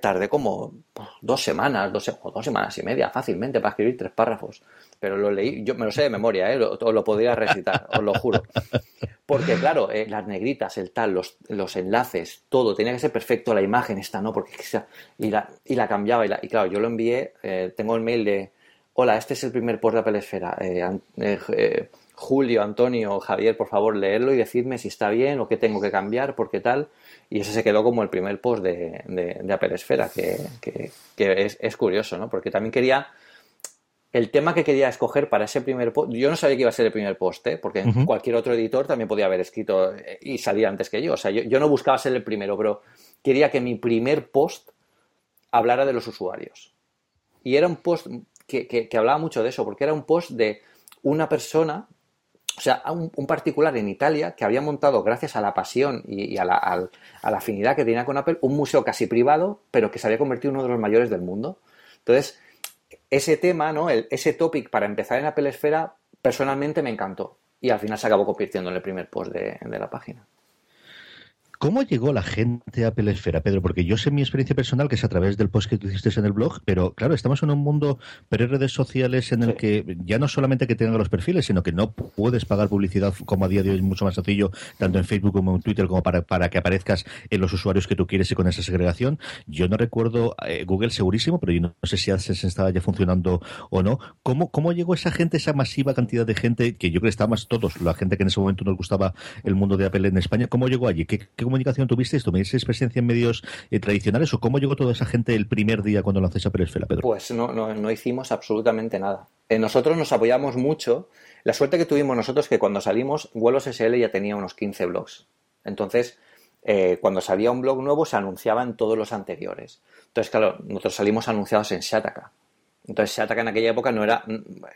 tardé como dos semanas, dos, o dos semanas y media, fácilmente, para escribir tres párrafos. Pero lo leí, yo me lo sé de memoria, ¿eh? lo, podría recitar, os lo juro. Porque, claro, eh, las negritas, el tal, los, los, enlaces, todo, tenía que ser perfecto, la imagen esta, ¿no? Porque, y, la, y la cambiaba. Y, la, y claro, yo lo envié, eh, tengo el mail de, hola, este es el primer post de Apple Esfera. Eh, Julio, Antonio, Javier, por favor, leerlo y decidme si está bien o qué tengo que cambiar, por qué tal. Y ese se quedó como el primer post de, de, de Apple Esfera, que, que, que es, es, curioso, ¿no? Porque también quería el tema que quería escoger para ese primer post, yo no sabía que iba a ser el primer post, ¿eh? porque cualquier otro editor también podía haber escrito eh, y salir antes que yo. O sea, yo, no buscaba ser el primero, pero quería que mi primer post hablara de los usuarios. Y era un post que, hablaba mucho de eso, porque era un post de una persona, o sea, un, particular en Italia que había montado, gracias a la pasión y, a, la, afinidad que tenía con Apple, un museo casi privado, pero que se había convertido en uno de los mayores del mundo. Entonces, ese tema, ¿no? ese topic para empezar en Apple Esfera, personalmente me encantó. Y al final se acabó convirtiendo en el primer post de la página. ¿Cómo llegó la gente a Apple Esfera, Pedro? Porque yo sé mi experiencia personal, que es a través del post que tú hiciste en el blog, pero claro, estamos en un mundo pero redes sociales en el que ya no solamente que tengan los perfiles, sino que no puedes pagar publicidad como a día de hoy es mucho más sencillo, tanto en Facebook como en Twitter, como para, para que aparezcas en los usuarios que tú quieres y con esa segregación. Yo no recuerdo, eh, Google segurísimo, pero yo no, sé si AdSense estaba ya funcionando o no. ¿Cómo, ¿Cómo llegó esa gente, esa masiva cantidad de gente, que yo creo que estábamos todos, la gente que en ese momento nos gustaba el mundo de Apple en España, ¿cómo llegó allí? ¿Qué, qué comunicación tuvisteis? ¿Tuvisteis presencia en medios eh, tradicionales o cómo llegó toda esa gente el primer día cuando lanzáis a Peresfera, Pedro? Pues no, no, no hicimos absolutamente nada. Eh, nosotros nos apoyamos mucho. La suerte que tuvimos nosotros es que cuando salimos, Vuelos SL ya tenía unos 15 blogs. Entonces, eh, cuando salía un blog nuevo se anunciaba en todos los anteriores. Entonces, claro, nosotros salimos anunciados en Shataka. Entonces Shataka en aquella época no era,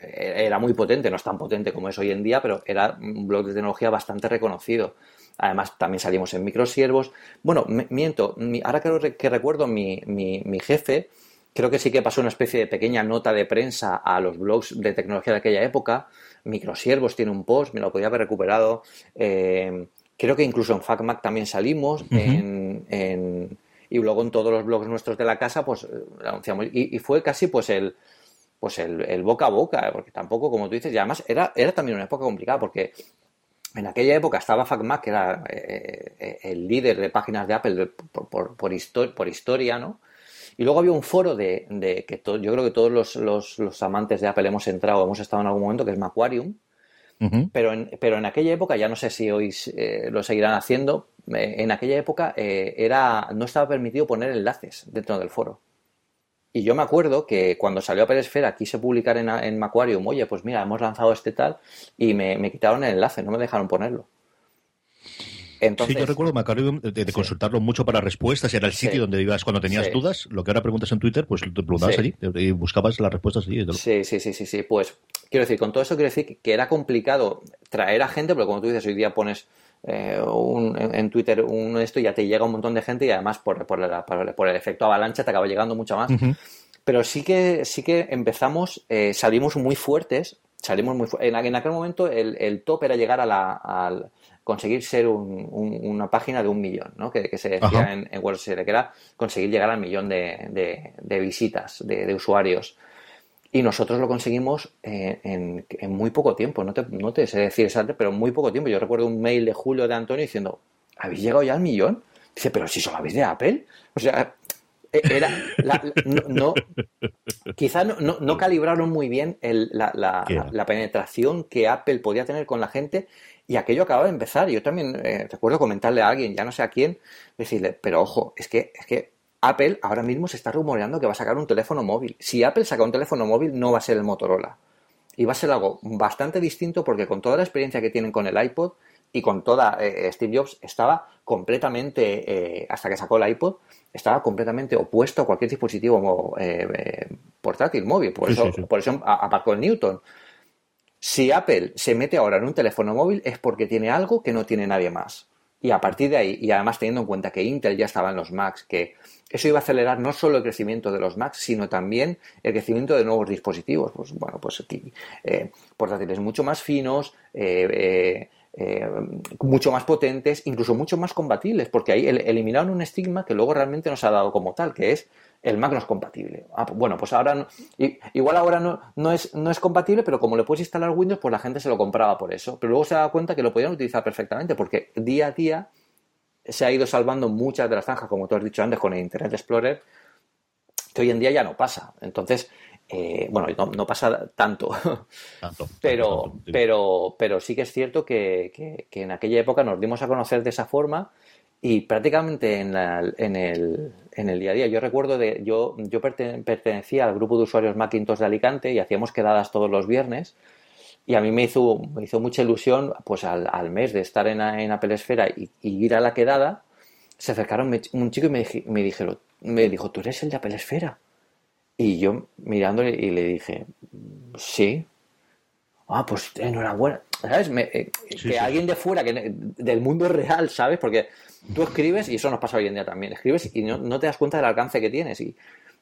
era muy potente, no es tan potente como es hoy en día, pero era un blog de tecnología bastante reconocido. Además, también salimos en microsiervos. Bueno, miento, ahora que, que recuerdo, mi, mi, jefe creo que sí que pasó una especie de pequeña nota de prensa a los blogs de tecnología de aquella época. Microsiervos tiene un post, me lo podía haber recuperado. Eh, creo que incluso en FacMac también salimos. en, y luego en todos los blogs nuestros de la casa, pues lo anunciamos. Y, fue casi pues el pues el, el, boca a boca, porque tampoco, como tú dices, y además era, era también una época complicada, porque en aquella época estaba FacMac, que era eh, eh, el líder de páginas de Apple por, por, historia, ¿no? Y luego había un foro de, que yo creo que todos los, amantes de Apple hemos entrado, hemos estado en algún momento, que es Macquarium. pero, en, pero en aquella época, ya no sé si hoy eh, lo seguirán haciendo, en aquella época era, no estaba permitido poner enlaces dentro del foro. Y yo me acuerdo que cuando salió a Peresfera quise publicar en, en Macquarium, oye, pues mira, hemos lanzado este tal, y me, quitaron el enlace, no me dejaron ponerlo. sí, yo recuerdo, me acuerdo de, consultarlo mucho para respuestas. Era el sitio donde ibas cuando tenías dudas. Lo que ahora preguntas en Twitter, pues te preguntabas allí y buscabas las respuestas allí. Sí, sí, sí, sí, sí. Pues quiero decir, con todo eso quiero decir que era complicado traer a gente, porque como tú dices, hoy día pones eh, en Twitter un esto y ya te llega un montón de gente y además por, por, el efecto avalancha te acaba llegando mucho más. Pero sí que, sí que empezamos, eh, salimos muy fuertes, salimos muy en, en, aquel momento el, el, top era llegar a la, conseguir ser una página de un millón, ¿no? que, se decía en, en que era conseguir llegar al millón de, de, visitas, de, usuarios. Y nosotros lo conseguimos eh, en, en, muy poco tiempo, no te, no te sé decir exactamente, pero en muy poco tiempo. Yo recuerdo un mail de Julio de Antonio diciendo, ¿habéis llegado ya al millón? Dice, pero si solo habéis de Apple. O sea, e, era no, quizá no, calibraron muy bien la, la, penetración que Apple podía tener con la gente y aquello acababa de empezar. Yo también eh, recuerdo comentarle a alguien, ya no sé a quién, decirle, pero ojo, es que, es que Apple ahora mismo se está rumoreando que va a sacar un teléfono móvil. Si Apple saca un teléfono móvil, no va a ser el Motorola. Y va a ser algo bastante distinto porque con toda la experiencia que tienen con el iPod y con toda eh, Steve Jobs estaba completamente, eh, hasta que sacó el iPod, estaba completamente opuesto a cualquier dispositivo portátil, móvil. Por eso, por eso aparcó el Newton. Si Apple se mete ahora en un teléfono móvil es porque tiene algo que no tiene nadie más. Y a partir de ahí, y además teniendo en cuenta que Intel ya estaba en los Macs, que eso iba a acelerar no solo el crecimiento de los Macs, sino también el crecimiento de nuevos dispositivos. Pues bueno, pues aquí, eh, portátiles mucho más finos, eh, eh, mucho más potentes, incluso mucho más compatibles, porque ahí eliminaron un estigma que luego realmente nos ha dado como tal, que es el Mac no es compatible. Ah, pues, bueno, pues ahora, no, igual ahora no, no, es, no es compatible, pero como le puedes instalar Windows, pues la gente se lo compraba por eso. Pero luego se da cuenta que lo podían utilizar perfectamente, porque día a día se ha ido salvando muchas de las zanjas, como tú has dicho antes, con el Internet Explorer, que hoy en día ya no pasa. Entonces, eh, bueno, no, pasa tanto, [LAUGHS] pero, pero, pero sí que es cierto que, que, en aquella época nos dimos a conocer de esa forma y prácticamente en, en, el, en, el, día a día, yo recuerdo de, yo, yo pertenecía al grupo de usuarios Macintosh de Alicante y hacíamos quedadas todos los viernes y a mí me hizo, me hizo mucha ilusión, pues al, al mes de estar en, en Apple Esfera y, ir a la quedada, se acercaron un chico y me, me, dijeron, me dijo, ¿tú eres el de Apple Esfera? Y yo mirándole y le dije, sí. Ah, pues enhorabuena. ¿Sabes? Eh, que alguien de fuera, que, del mundo real, ¿sabes? Porque tú escribes, y eso nos pasa hoy en día también, escribes y no, te das cuenta del alcance que tienes. Y,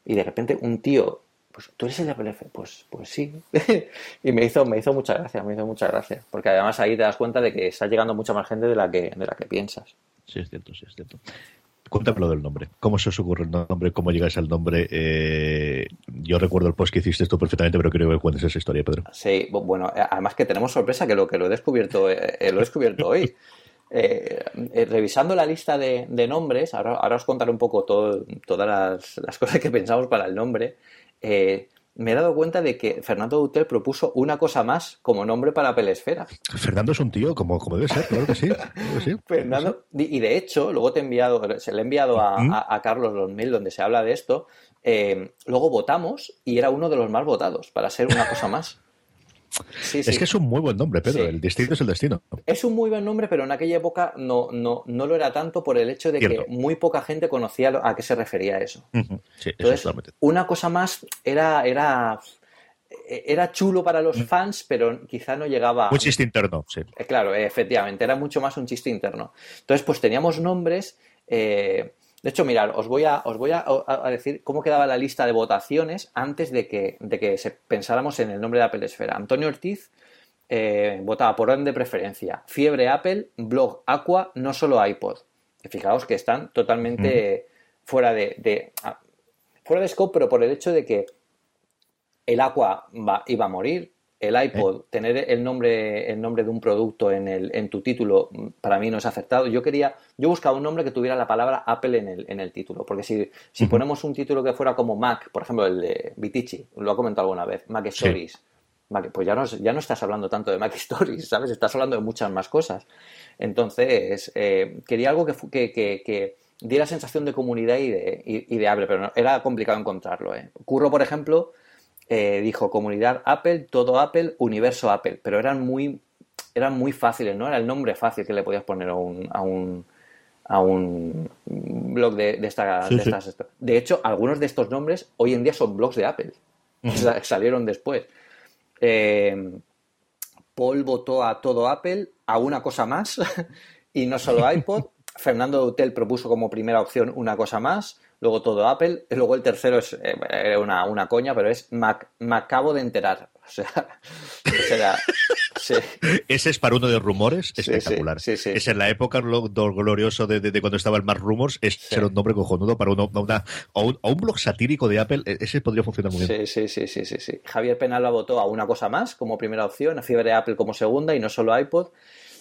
y de repente un tío, pues tú eres el de PLF, pues, pues sí. [LAUGHS] y me hizo, me hizo mucha gracia, me hizo mucha gracia. Porque además ahí te das cuenta de que está llegando mucha más gente de la que, de la que piensas. Sí, es cierto, sí, es cierto. Cuéntame lo del nombre. ¿Cómo se os ocurre el nombre? ¿Cómo llegáis al nombre? Eh, yo recuerdo el post que hiciste esto perfectamente, pero quiero que cuentes esa historia, Pedro. Sí, bueno, eh, además que tenemos sorpresa que lo que lo he descubierto, eh, lo he descubierto hoy. [LAUGHS] revisando la lista de, nombres, ahora, ahora, os contaré un poco todo, todas las, las, cosas que pensamos para el nombre me he dado cuenta de que Fernando Dutel propuso una cosa más como nombre para Pelesfera. Fernando es un tío como, como debe ser, claro que sí. [LAUGHS] Fernando, y de hecho, luego te he enviado, se le he enviado a, Carlos los mail donde se habla de esto. Eh, luego votamos y era uno de los más votados para ser una cosa más. Es que es un muy buen nombre, Pedro. El destino es el destino. Es un muy buen nombre, pero en aquella época no, no, no lo era tanto por el hecho de que muy poca gente conocía a qué se refería eso. Entonces, una cosa más era, era, era chulo para los fans, pero quizá no llegaba. Un chiste interno, sí. Eh, claro, efectivamente, era mucho más un chiste interno. Entonces, pues teníamos nombres. Eh, de hecho, mirad, os voy a, os voy a, decir cómo quedaba la lista de votaciones antes de que, de que se pensáramos en el nombre de Apple Esfera. Antonio Ortiz eh, votaba por orden de preferencia. Fiebre Apple, blog Aqua, no solo iPod. fijaos que están totalmente fuera de, fuera de scope, pero por el hecho de que el Aqua iba a morir, el iPod, tener el nombre, el nombre de un producto en, el, en tu título, para mí no es acertado. Yo quería, yo buscaba un nombre que tuviera la palabra Apple en el, en el título, porque si, si ponemos un título que fuera como Mac, por ejemplo el de Vitici, lo ha comentado alguna vez, Mac Stories, pues ya no, ya no estás hablando tanto de Mac Stories, [LAUGHS] ¿sabes? Estás hablando de muchas más cosas. Entonces, eh, quería algo que, que, que, que, diera sensación de comunidad y de, y, de Apple, pero no, era complicado encontrarlo. ¿eh? Curro, por ejemplo, eh, dijo comunidad Apple, todo Apple, universo Apple, pero eran muy eran muy fáciles, ¿no? Era el nombre fácil que le podías poner a un, a un, a un blog de, de, esta, de estas. De hecho, algunos de estos nombres hoy en día son blogs de Apple. [LAUGHS] Salieron después. Eh, Paul votó a todo Apple, a una cosa más, [LAUGHS] y no solo [LAUGHS] iPod. Fernando Hotel propuso como primera opción una cosa más, luego todo Apple, y [LAUGHS] luego el tercero es eh, una, una, coña, pero es Mac, me acabo de enterar. [LAUGHS] O sea, sí. ese es para uno de rumores espectacular. Sí, sí, es en la época glorioso de, de, cuando estaba el Mac Rumors, es ser un nombre cojonudo para uno, una, o, un, un, blog satírico de Apple, e, ese podría funcionar muy bien. Sí, sí, sí, sí, sí. Javier Penal votó a una cosa más como primera opción, a Fiebre Apple como segunda y no solo iPod.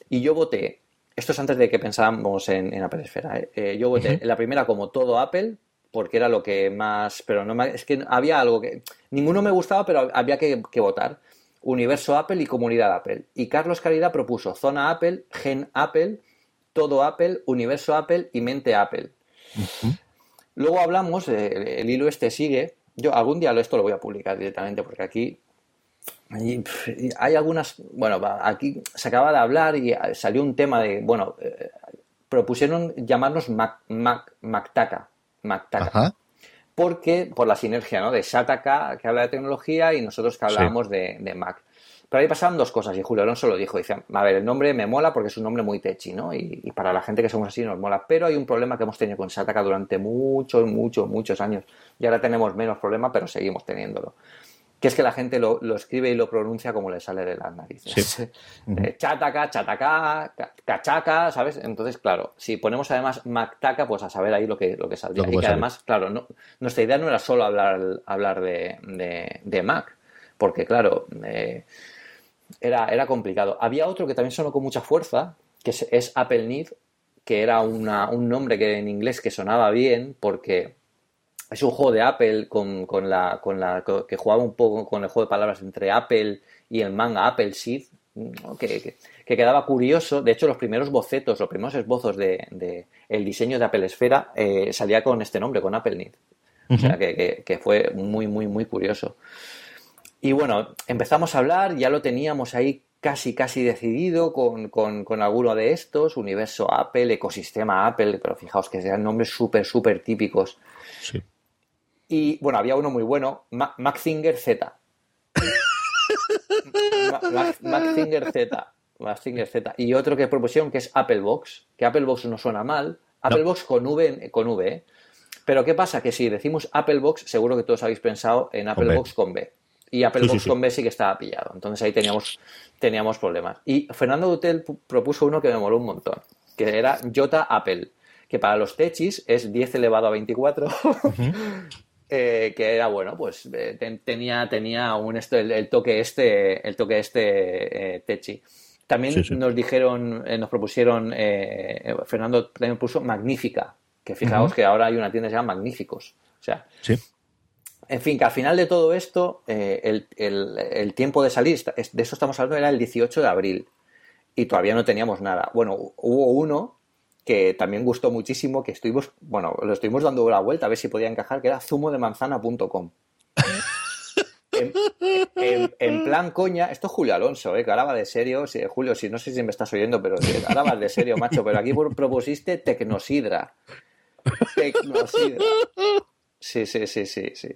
Y yo voté esto es antes de que pensábamos en, en Apple Esfera. ¿eh? Eh, yo voté la primera como todo Apple, porque era lo que más. Pero no es que había algo que. Ninguno me gustaba, pero había que, votar. Universo Apple y Comunidad Apple. Y Carlos Caridad propuso Zona Apple, Gen Apple, Todo Apple, Universo Apple y Mente Apple. Luego hablamos, eh, el hilo este sigue. Yo algún día esto lo voy a publicar directamente porque aquí hay algunas, bueno, aquí se acaba de hablar y salió un tema de, bueno, eh, propusieron llamarnos Mac, Mac, MacTaca, MacTaca. Porque, por la sinergia, ¿no? De Shataka, que habla de tecnología, y nosotros que hablábamos de, Mac. Pero ahí pasaron dos cosas, y Julio Alonso lo dijo. Dice, a ver, el nombre me mola porque es un nombre muy techi, ¿no? Y, para la gente que somos así nos mola. Pero hay un problema que hemos tenido con Shataka durante muchos, muchos, muchos años. Y ahora tenemos menos problema, pero seguimos teniéndolo que es que la gente lo, escribe y lo pronuncia como le sale de las narices. [LAUGHS] Eh, chataca, chataca, cachaca, ¿sabes? Entonces, claro, si ponemos además Mactaca, pues a saber ahí lo que, lo que saldría. y que además, claro, no, nuestra idea no era solo hablar, hablar de, Mac, porque claro, eh, era, era complicado. Había otro que también sonó con mucha fuerza, que es, Apple Need, que era una, un nombre que en inglés que sonaba bien, porque es un juego de Apple con, con, la, con la que jugaba un poco con el juego de palabras entre Apple y el manga Apple Seed, que, que, quedaba curioso. De hecho, los primeros bocetos, los primeros esbozos de, de el diseño de Apple Esfera eh, salía con este nombre, con Apple Need. O sea, que, que, fue muy, muy, muy curioso. Y bueno, empezamos a hablar, ya lo teníamos ahí casi, casi decidido con, con, con, alguno de estos, universo Apple, ecosistema Apple, pero fijaos que sean nombres súper, súper típicos. Sí. Y bueno, había uno muy bueno, Maxinger Z. Maxinger Z. Maxinger Z. Y otro que propusieron que es Apple Box, que Apple Box no suena mal. Apple Box con V, con v ¿eh? Pero ¿qué pasa? Que si decimos Apple Box, seguro que todos habéis pensado en Apple Box con B. Y Apple Box con B sí que estaba pillado. Entonces ahí teníamos, teníamos problemas. Y Fernando Dutel propuso uno que me moló un montón, que era Jota Apple, que para los techis es 10 elevado a 24 [LAUGHS] Eh, que era bueno, pues eh, tenía, tenía un esto, el, toque este, el toque este eh, Techi. También nos dijeron, nos propusieron, Fernando también puso Magnífica, que fijaos que ahora hay una tienda que se llama Magníficos. O sea, en fin, que al final de todo esto, el, el, tiempo de salir, de eso estamos hablando, era el 18 de abril y todavía no teníamos nada. Bueno, hubo uno que también gustó muchísimo, que estuvimos, bueno, lo estuvimos dando la vuelta a ver si podía encajar, que era zumodemanzana.com. [LAUGHS] en, en, plan coña, esto es Julio Alonso, ¿eh? que ahora va de serio, si, Julio, si no sé si me estás oyendo, pero ahora va de serio, macho, pero aquí propusiste Tecnosidra. Tecnosidra. Sí, sí, sí, sí, sí.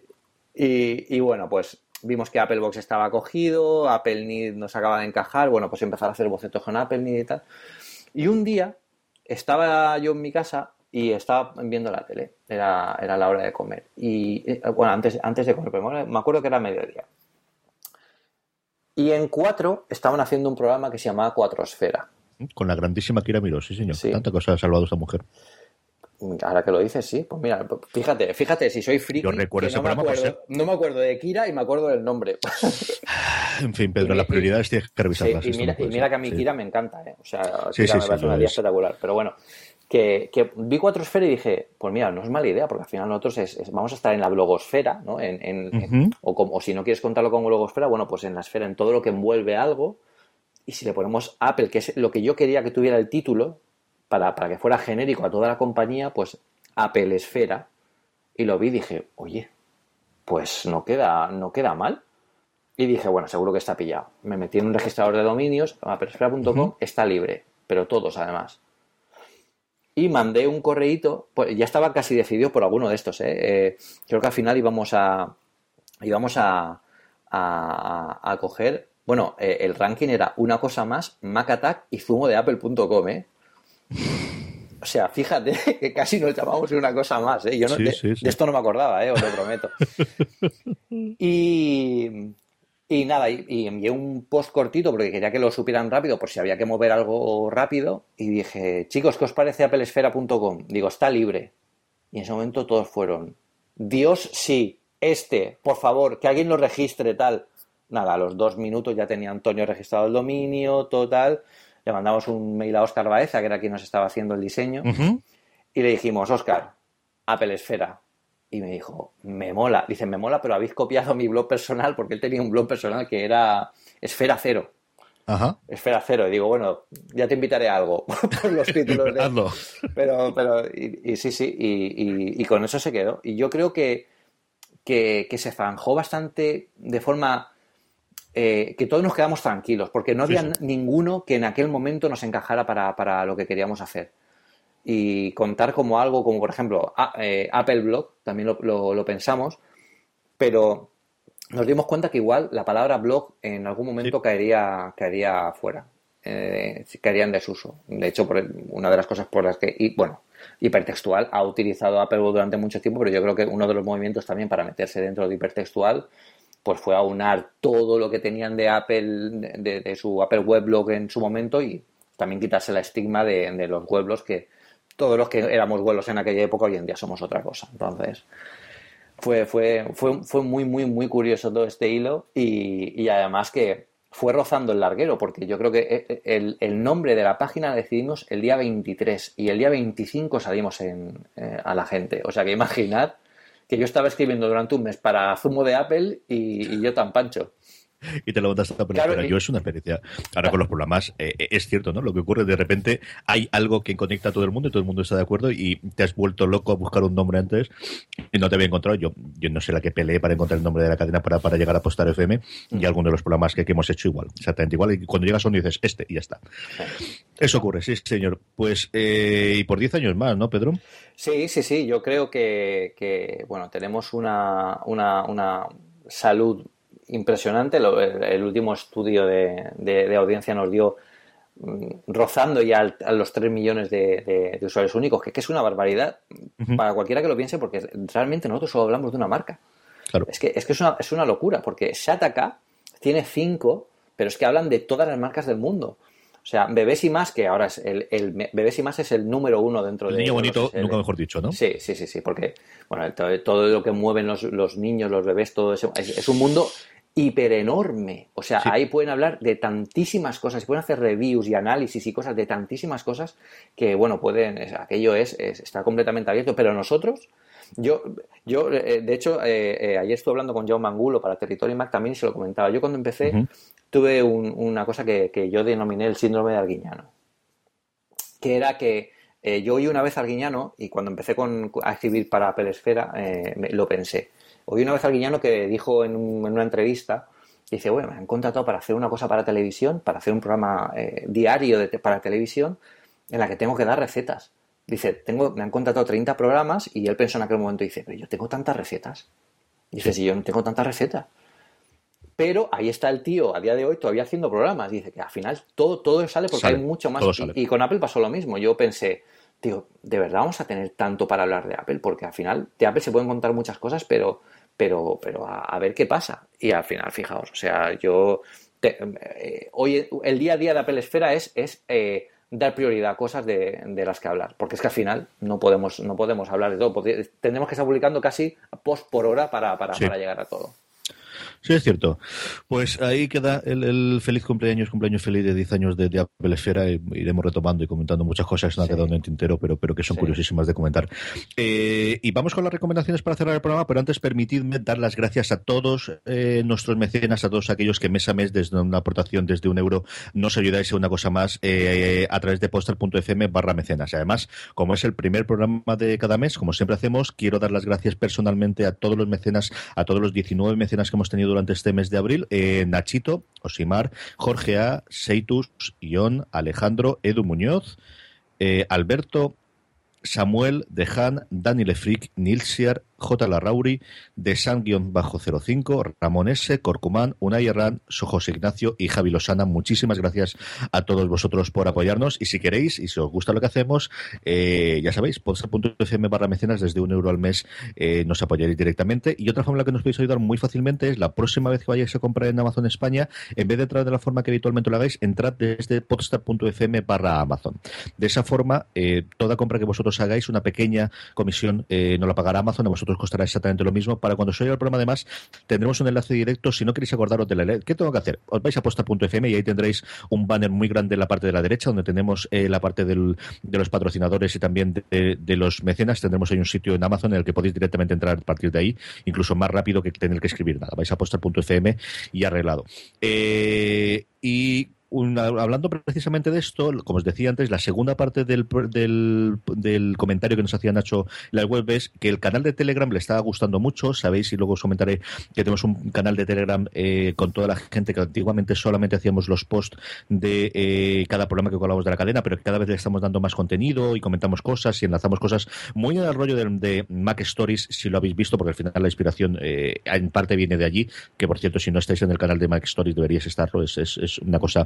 Y, y bueno, pues vimos que Apple Box estaba cogido, Apple Need nos acaba de encajar, bueno, pues empezar a hacer bocetos con Apple Need y tal. Y un día estaba yo en mi casa y estaba viendo la tele, era, era la hora de comer. Y eh, bueno, antes, antes de comer, me acuerdo que era mediodía. Y en Cuatro estaban haciendo un programa que se llamaba Cuatrosfera. Con la grandísima Kira Miró, sí señor. Tanta cosa ha salvado esta mujer. Ahora que lo dices, sí. Pues mira, fíjate, fíjate, si soy friki, Yo recuerdo no, me acuerdo, no me acuerdo de Kira y me acuerdo del nombre. [SIGHS] en fin, Pedro, las prioridades tienes que revisarlas. y, mira, que a mí Kira me encanta, ¿eh? O sea, Kira me parece una idea espectacular. Pero bueno, que, vi cuatro esferas y dije, pues mira, no es mala idea, porque al final nosotros vamos a estar en la blogosfera, ¿no? En, o, o si no quieres contarlo como blogosfera, bueno, pues en la esfera, en todo lo que envuelve algo. Y si le ponemos Apple, que es lo que yo quería que tuviera el título, para, para que fuera genérico a toda la compañía, pues Apple Esfera. Y lo vi y dije, oye, pues no queda, no queda mal. Y dije, bueno, seguro que está pillado. Me metí en un registrador de dominios, apelesfera.com, está libre, pero todos además. Y mandé un correíto, pues ya estaba casi decidido por alguno de estos, ¿eh? Eh, creo que al final íbamos a, íbamos a, a, coger, bueno, eh, el ranking era una cosa más, Mac Attack y zumo de apple.com, ¿eh? O sea, fíjate [LAUGHS] que casi nos llamamos una cosa más, ¿eh? Yo no, de, esto no me acordaba, ¿eh? Os lo prometo. [LAUGHS] Y, y nada, y, envié un post cortito porque quería que lo supieran rápido por si había que mover algo rápido. Y dije, chicos, ¿qué os parece applesfera.com? Digo, está libre. Y en ese momento todos fueron, Dios sí, este, por favor, que alguien lo registre, tal. Nada, a los dos minutos ya tenía Antonio registrado el dominio, total. Le mandamos un mail a Oscar Baeza, que era quien nos estaba haciendo el diseño, y le dijimos, Oscar, Apple Esfera. Y me dijo, me mola. Dice, me mola, pero habéis copiado mi blog personal, porque él tenía un blog personal que era Esfera Cero. Ajá. Esfera Cero. Y digo, bueno, ya te invitaré a algo [LAUGHS] por los [LAUGHS] títulos. De... pero, pero, y, sí, sí, y, y, con eso se quedó. Y yo creo que que, se zanjó bastante de forma eh, que todos nos quedamos tranquilos, porque no había ninguno que en aquel momento nos encajara para, lo que queríamos hacer. Y contar como algo, como por ejemplo eh, Apple Blog, también lo, pensamos, pero nos dimos cuenta que igual la palabra blog en algún momento caería, caería fuera, eh, caería en desuso. De hecho, por una de las cosas por las que, y bueno, hipertextual ha utilizado Apple durante mucho tiempo, pero yo creo que uno de los movimientos también para meterse dentro de hipertextual pues fue aunar todo lo que tenían de Apple, de, su Apple Weblog en su momento y también quitarse la estigma de, los weblogs que todos los que éramos weblogs en aquella época hoy en día somos otra cosa. Entonces, fue, fue, fue, fue muy, muy, muy curioso todo este hilo y además que fue rozando el larguero, porque yo creo que eh, eh, el, nombre de la página decidimos el día 23 y el día 25 salimos en, eh, a la gente. O sea que imaginad que yo estaba escribiendo durante un mes para Zumo de Apple y, y yo tan pancho. Y te levantas a la Yo es una experiencia. Ahora con los programas eh, eh, es cierto, ¿no? Lo que ocurre de repente hay algo que conecta a todo el mundo y todo el mundo está de acuerdo y te has vuelto loco a buscar un nombre antes y no te había encontrado. Yo, yo no sé la que peleé para encontrar el nombre de la cadena para, para llegar a Postar FM y mm. algunos de los programas que, hemos hecho igual, exactamente igual. Y cuando llegas a uno dices este y ya está. Eso ocurre, sí, señor. Pues, eh, y por 10 años más, ¿no, Pedro? Sí, sí, sí. Yo creo que, que bueno, tenemos una, una, una salud impresionante. el, último estudio de, audiencia nos dio mm, rozando ya a los 3 millones de, usuarios únicos, que, es una barbaridad para cualquiera que lo piense, porque realmente nosotros solo hablamos de una marca. Es que, es, que es, una, es una locura, porque Shataka tiene 5, pero es que hablan de todas las marcas del mundo. O sea, Bebés y Más, que ahora es el, el Bebés y Más es el número uno dentro el de... Niño bonito, nunca mejor dicho, ¿no? Sí, sí, sí, sí, porque, bueno, todo, lo que mueven los, los, niños, los bebés, todo eso, es un mundo hiper enorme. O sea, ahí pueden hablar de tantísimas cosas, pueden hacer reviews y análisis y cosas de tantísimas cosas que, bueno, pueden, aquello es, está completamente abierto. Pero nosotros, yo, yo eh, de hecho, eh, eh, ayer estuve hablando con Jaume Mangulo para Territory Mac también y se lo comentaba. Yo cuando empecé tuve una cosa que, yo denominé el síndrome de Arguiñano, que era que yo oí una vez Arguiñano y cuando empecé con, a escribir para Apple Esfera lo pensé Oí una vez al Guiñano que dijo en, una entrevista, dice, bueno, me han contratado para hacer una cosa para televisión, para hacer un programa eh, diario de, para televisión en la que tengo que dar recetas. Dice, tengo, me han contratado 30 programas y él pensó en aquel momento, dice, pero yo tengo tantas recetas. Dice, si yo no tengo tantas recetas. Pero ahí está el tío a día de hoy todavía haciendo programas. Dice que al final todo, todo sale porque hay mucho más. Y, y, con Apple pasó lo mismo. Yo pensé, tío, ¿de verdad vamos a tener tanto para hablar de Apple? Porque al final de Apple se pueden contar muchas cosas, pero pero, pero a, ver qué pasa. Y al final, fijaos, o sea, yo eh, hoy el día a día de Apple Esfera es, es eh, dar prioridad a cosas de, de, las que hablar, porque es que al final no podemos, no podemos hablar de todo, tendremos que estar publicando casi post por hora para, para, para llegar a todo. Sí, es cierto. Pues ahí queda el, feliz cumpleaños, cumpleaños feliz de 10 años de, Apple Esfera. iremos retomando y comentando muchas cosas que han quedado en el tintero, pero, pero que son curiosísimas de comentar. Eh, y vamos con las recomendaciones para cerrar el programa, pero antes permitidme dar las gracias a todos eh, nuestros mecenas, a todos aquellos que mes a mes, desde una aportación desde un euro, nos ayudáis a una cosa más eh, a través de poster.fm barra mecenas. Además, como es el primer programa de cada mes, como siempre hacemos, quiero dar las gracias personalmente a todos los mecenas, a todos los 19 mecenas que hemos tenido durante este mes de abril. Eh, Nachito, Osimar, Jorge A, Seitus, Ion, Alejandro, Edu Muñoz, eh, Alberto, Samuel, Dejan, Dani Lefric, Nilsiar, J. Larrauri, de San-05, Ramón S., Corcumán, Unai Herrán, Sojos Ignacio y Javi Losana. Muchísimas gracias a todos vosotros por apoyarnos. Y si queréis y si os gusta lo que hacemos, eh, ya sabéis, podstar.fm barra mecenas desde un euro al mes eh, nos apoyaréis directamente. Y otra forma en la que nos podéis ayudar muy fácilmente es la próxima vez que vayáis a comprar en Amazon España, en vez de entrar de la forma que habitualmente lo hagáis, entrad desde podstar.fm barra Amazon. De esa forma, eh, toda compra que vosotros hagáis, una pequeña comisión no la pagará Amazon, a vosotros costará exactamente lo mismo. Para cuando se oiga el programa, además, tendremos un enlace directo. Si no queréis acordaros de la ley, ¿qué tengo que hacer? Os vais a posta.fm y ahí tendréis un banner muy grande en la parte de la derecha, donde tenemos eh, la parte del, de los patrocinadores y también de, los mecenas. Tendremos ahí un sitio en Amazon en el que podéis directamente entrar a partir de ahí, incluso más rápido que tener que escribir nada. Vais a posta.fm y arreglado. Eh, y hablando precisamente de esto, como os decía antes, la segunda parte del, del, comentario que nos hacía Nacho la web es que el canal de Telegram le estaba gustando mucho. Sabéis, y luego os comentaré que tenemos un canal de Telegram eh, con toda la gente que antiguamente solamente hacíamos los posts de eh, cada programa que colamos de la cadena, pero que cada vez le estamos dando más contenido y comentamos cosas y enlazamos cosas muy en el rollo de, Mac Stories, si lo habéis visto, porque al final la inspiración eh, en parte viene de allí, que por cierto, si no estáis en el canal de Mac Stories deberíais estarlo, es, es, es una cosa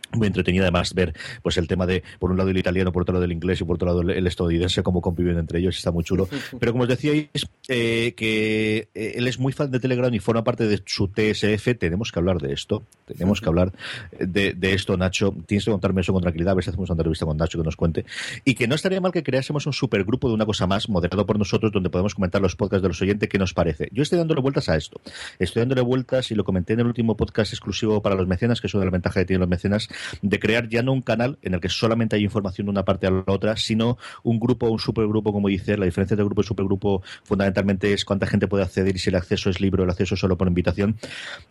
muy entretenida además ver pues el tema de por un lado el italiano por otro lado el inglés y por otro lado el estadounidense cómo conviven entre ellos está muy chulo. [LAUGHS] Pero como os decíais eh, que eh, él es muy fan de Telegram y forma parte de su TSF tenemos que hablar de esto tenemos que hablar de, esto Nacho. Tienes que contarme eso con tranquilidad a ver si hacemos una entrevista con Nacho que nos cuente. Y que no estaría mal que creásemos un supergrupo de una cosa más moderado por nosotros donde podemos comentar los podcasts de los oyentes qué nos parece yo estoy dándole vueltas a esto. Estoy dándole vueltas y lo comenté en el último podcast exclusivo para los mecenas que es una de las ventajas que tienen los mecenas de crear ya no un canal en el que solamente hay información de una parte a la otra, sino un grupo, un supergrupo, como dice, la diferencia entre grupo y supergrupo fundamentalmente es cuánta gente puede acceder y si el acceso es libre o el acceso solo por invitación.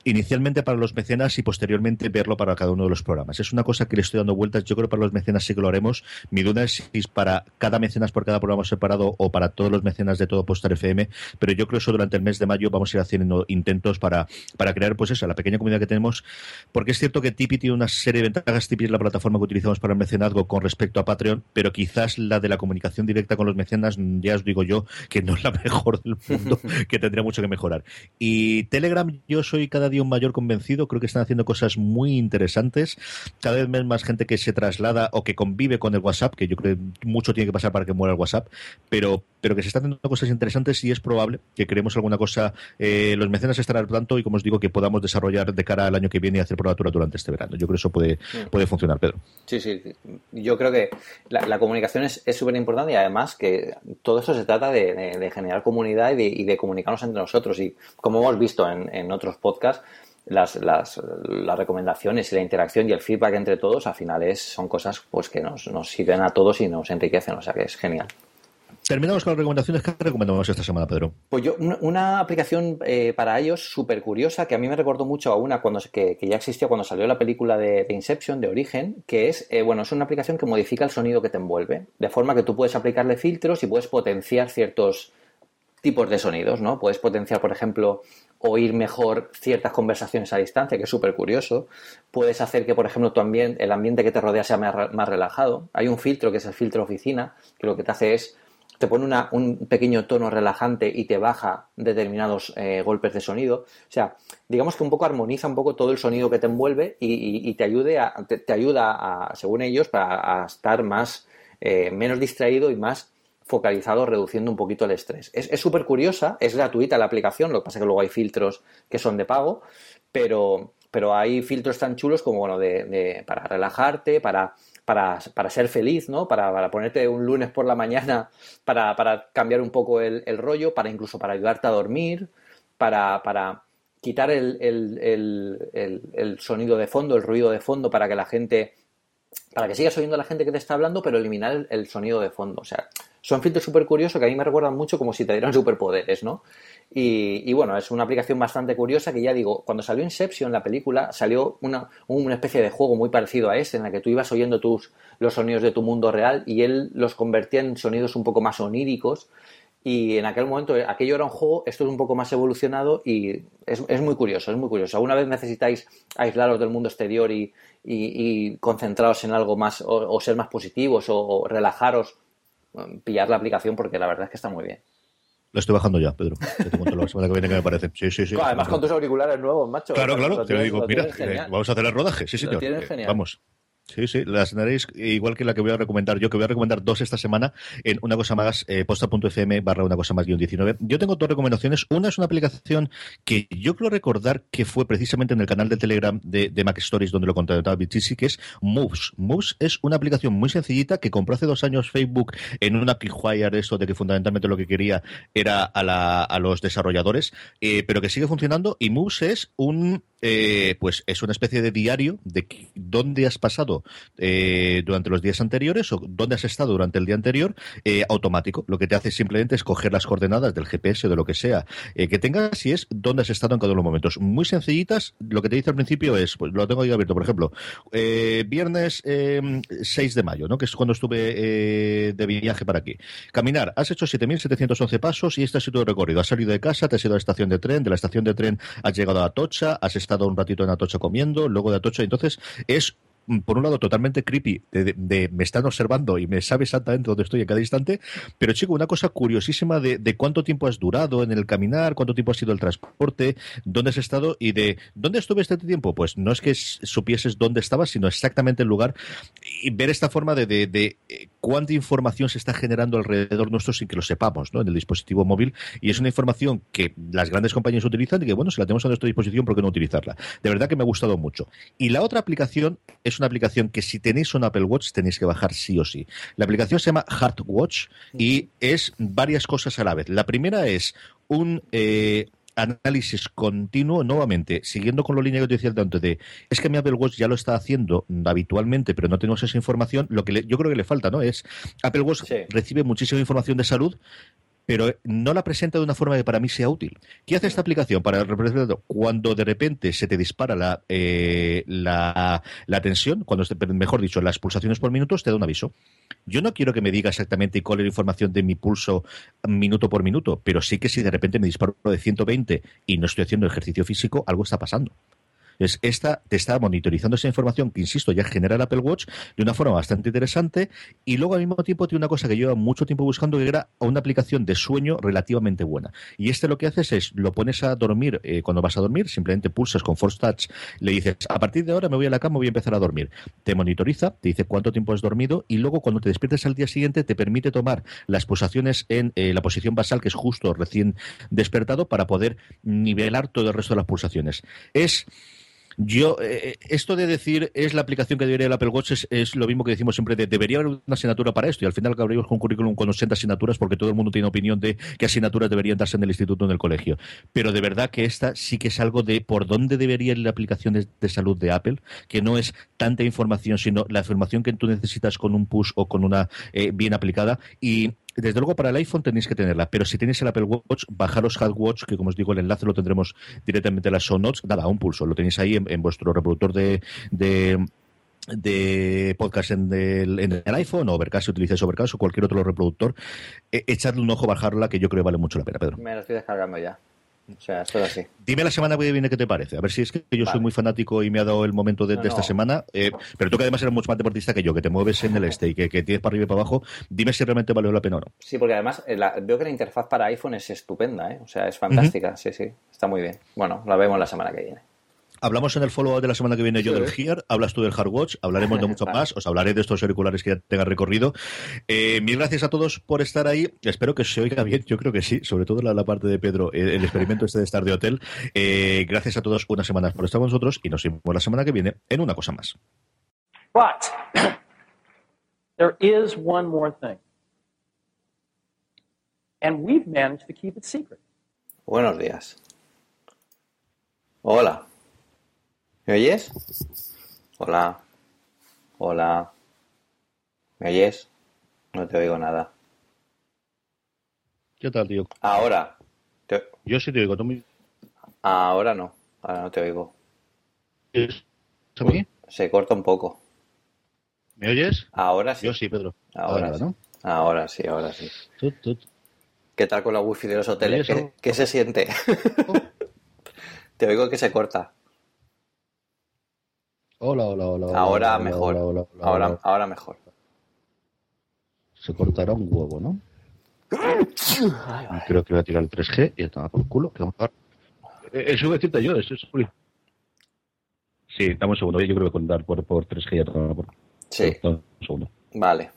Inicialmente para los mecenas y posteriormente verlo para cada uno de los programas. Es una cosa que le estoy dando vueltas, yo creo que para los mecenas sí que lo haremos. Mi duda es si es para cada mecenas por cada programa separado o para todos los mecenas de todo Postar FM, pero yo creo que eso durante el mes de mayo vamos a ir haciendo intentos para, para crear pues eso, la pequeña comunidad que tenemos, porque es cierto que Tipeee tiene una serie de ventajas es la plataforma que utilizamos para el mecenazgo con respecto a Patreon, pero quizás la de la comunicación directa con los mecenas, ya os digo yo, que no es la [LAUGHS] mejor del mundo, [LAUGHS] que tendría mucho que mejorar. Y Telegram, yo soy cada día un mayor convencido, creo que están haciendo cosas muy interesantes, cada vez más gente que se traslada o que convive con el WhatsApp, que yo creo que mucho tiene que pasar para que muera el WhatsApp, pero, pero que se están haciendo cosas interesantes y es probable que creemos alguna cosa, eh, los mecenas estarán al tanto y como os digo, que podamos desarrollar de cara al año que viene y hacer probatura durante este verano. Yo creo que eso puede, puede funcionar, Pedro. Sí, sí. Yo creo que la, comunicación es súper importante y además que todo eso se trata de, generar comunidad y de, comunicarnos entre nosotros. Y como hemos visto en, otros podcasts, las, las, recomendaciones y la interacción y el feedback entre todos al final es, son cosas pues que nos, nos sirven a todos y nos enriquecen. O sea que es genial. Terminamos con las recomendaciones. ¿Qué recomendamos esta semana, Pedro? Pues yo, una, aplicación eh, para ellos súper curiosa que a mí me recordó mucho a una cuando, que, ya existía cuando salió la película de, Inception, de Origen, que es, eh, bueno, es una aplicación que modifica el sonido que te envuelve, de forma que tú puedes aplicarle filtros y puedes potenciar ciertos tipos de sonidos, ¿no? Puedes potenciar, por ejemplo, oír mejor ciertas conversaciones a distancia, que es súper curioso. Puedes hacer que, por ejemplo, tu ambiente, el ambiente que te rodea sea más relajado. Hay un filtro que es el filtro oficina, que lo que te hace es te pone un pequeño tono relajante y te baja determinados eh, golpes de sonido. O sea, digamos que un poco armoniza un poco todo el sonido que te envuelve y, te, ayude a, te, ayuda, a, según ellos, para estar más, eh, menos distraído y más focalizado, reduciendo un poquito el estrés. Es súper curiosa, es gratuita la aplicación, lo que pasa es que luego hay filtros que son de pago, pero, pero hay filtros tan chulos como, bueno, de para relajarte, para para, ser feliz, ¿no? Para, ponerte un lunes por la mañana, para, cambiar un poco el, rollo, para incluso para ayudarte a dormir, para, quitar el, sonido de fondo, el ruido de fondo, para que la gente, para que sigas oyendo a la gente que te está hablando, pero eliminar el, sonido de fondo. O sea, son filtros súper curiosos que a mí me recuerdan mucho como si te dieran superpoderes, ¿no? Y, bueno, es una aplicación bastante curiosa que ya digo, cuando salió Inception, la película, salió una, especie de juego muy parecido a este, en la que tú ibas oyendo tus, los sonidos de tu mundo real y él los convertía en sonidos un poco más oníricos y en aquel momento eh, aquello era un juego, esto es un poco más evolucionado y es, muy curioso, es muy curioso. Alguna vez necesitáis aislaros del mundo exterior y, y, concentraros en algo más o, ser más positivos o, relajaros, pillar la aplicación porque la verdad es que está muy bien. Lo estoy bajando ya, Pedro. Te cuento la semana que viene que me parece. Sí, sí, sí. además con tus auriculares nuevos, macho. Claro, claro. te lo digo, mira, eh, vamos a hacer el rodaje. Sí, señor. Eh, vamos. Sí, sí, las tendréis igual que la que voy a recomendar yo, que voy a recomendar dos esta semana en una cosa más, eh, posta.fm barra una cosa más guion 19. Yo tengo dos recomendaciones. Una es una aplicación que yo creo recordar que fue precisamente en el canal de Telegram de, Mac Stories donde lo contrataba BTC, que es Moves. Moves es una aplicación muy sencillita que compró hace dos años Facebook en una de esto de que fundamentalmente lo que quería era a, los desarrolladores, eh, pero que sigue funcionando y Moves es un eh, pues es una especie de diario de dónde has pasado eh, durante los días anteriores o dónde has estado durante el día anterior, eh, automático. Lo que te hace simplemente es coger las coordenadas del GPS o de lo que sea que tengas y es dónde has estado en cada uno de los momentos. Muy sencillitas. Lo que te dice al principio es, pues lo tengo ahí abierto, por ejemplo, viernes 6 de mayo, ¿no? que es cuando estuve de viaje para aquí. Caminar, has hecho 7.711 pasos y este ha sido tu recorrido. Has salido de casa, te has ido a la estación de tren, de la estación de tren has llegado a Atocha, has estado estado un ratito en Atocha comiendo, luego de Atocha. Entonces, es por un lado, totalmente creepy, de, me están observando y me sabe exactamente dónde estoy en cada instante, pero chico, una cosa curiosísima de, de, cuánto tiempo has durado en el caminar, cuánto tiempo ha sido el transporte, dónde has estado y de dónde estuve este tiempo. Pues no es que supieses dónde estabas, sino exactamente el lugar y ver esta forma de, de, eh, cuánta información se está generando alrededor nuestro sin que lo sepamos, ¿no? En el dispositivo móvil y es una información que las grandes compañías utilizan y que, bueno, si la tenemos a nuestra disposición, ¿por qué no utilizarla? De verdad que me ha gustado mucho. Y la otra aplicación es una aplicación que si tenéis un Apple Watch tenéis que bajar sí o sí. La aplicación se llama Heart Watch y es varias cosas a la vez. La primera es un eh, análisis continuo, nuevamente, siguiendo con la línea que te decía antes de, es que mi Apple Watch ya lo está haciendo habitualmente, pero no tenemos esa información, lo que yo creo que le falta, ¿no? Es, Apple Watch recibe muchísima información de salud, pero no la presenta de una forma que para mí sea útil. ¿Qué hace esta aplicación para representar cuando de repente se te dispara la, eh, la, tensión, cuando mejor dicho, las pulsaciones por minutos, te da un aviso? Yo no quiero que me diga exactamente cuál es la información de mi pulso minuto por minuto, pero sí que si de repente me disparo de 120 y no estoy haciendo ejercicio físico, algo está pasando. Es esta te está monitorizando esa información que, insisto, ya genera el Apple Watch de una forma bastante interesante y luego al mismo tiempo tiene una cosa que lleva mucho tiempo buscando que era una aplicación de sueño relativamente buena. Y este lo que haces es, lo pones a dormir eh, cuando vas a dormir, simplemente pulsas con Force Touch, le dices, a partir de ahora me voy a la cama, voy a empezar a dormir. Te monitoriza, te dice cuánto tiempo has dormido y luego cuando te despiertes al día siguiente te permite tomar las pulsaciones en eh, la posición basal, que es justo recién despertado, para poder nivelar todo el resto de las pulsaciones. Es yo, eh, esto de decir es la aplicación que debería el Apple Watch es, lo mismo que decimos siempre de debería haber una asignatura para esto y al final acabamos con un currículum con 80 asignaturas porque todo el mundo tiene opinión de qué asignaturas deberían darse en el instituto o en el colegio. Pero de verdad que esta sí que es algo de por dónde debería ir la aplicación de, salud de Apple, que no es tanta información, sino la información que tú necesitas con un push o con una eh, bien aplicada y desde luego para el iPhone tenéis que tenerla, pero si tenéis el Apple Watch, bajaros Watch, que como os digo, el enlace lo tendremos directamente en las show notes. Nada, un pulso, lo tenéis ahí en, vuestro reproductor de, de podcast en el, iPhone o Overcast si utilizáis Overcast o cualquier otro reproductor, e, echadle un ojo, bajarla, que yo creo que vale mucho la pena, Pedro. Me lo estoy descargando ya. O sea, esto así. Dime la semana que viene qué te parece. A ver si es que yo soy muy fanático y me ha dado el momento de, esta semana. Eh, pero tú que además eres mucho más deportista que yo, que te mueves en el este y que, tienes para arriba y para abajo, dime si realmente vale la pena o no. Sí, porque además eh, veo que la interfaz para iPhone es estupenda, ¿eh? O sea, es fantástica. Sí, sí. Está muy bien. Bueno, la vemos la semana que viene. Hablamos en el follow de la semana que viene yo del Gear, hablas tú del Hardwatch, hablaremos de mucho [LAUGHS] más, os hablaré de estos auriculares que ya tengan recorrido. Eh, mil gracias a todos por estar ahí, espero que se oiga bien, yo creo que sí, sobre todo la, la parte de Pedro, el, experimento este de estar de hotel. Eh, gracias a todos una semana por estar con nosotros y nos vemos la semana que viene en una cosa más. But [COUGHS] there is one more thing. And we've managed to keep it secret. Buenos días. Hola. ¿Me oyes? Hola. Hola. ¿Me oyes? No te oigo nada. ¿Qué tal, tío? Ahora. Yo sí te oigo, ¿tú Ahora no. Ahora no te oigo. ¿A mí? Se corta un poco. ¿Me oyes? Ahora sí. Yo sí, Pedro. Ahora, sí. ¿no? Ahora sí, ahora sí. ¿Qué tal con la wifi de los hoteles? ¿Qué, se siente? [LAUGHS] Te oigo que se corta. Hola, hola, hola. hola, Ahora hola, mejor. hola, hola, hola, Ahora, hola. ahora mejor. Se cortará un huevo, ¿no? Creo que voy a tirar el 3G y está por culo. Que vamos a... Eh, Eso voy a decirte yo, eso es Juli. Sí, dame un segundo. Yo creo que contar por, por 3G ya está por. Sí, Dame un segundo. vale.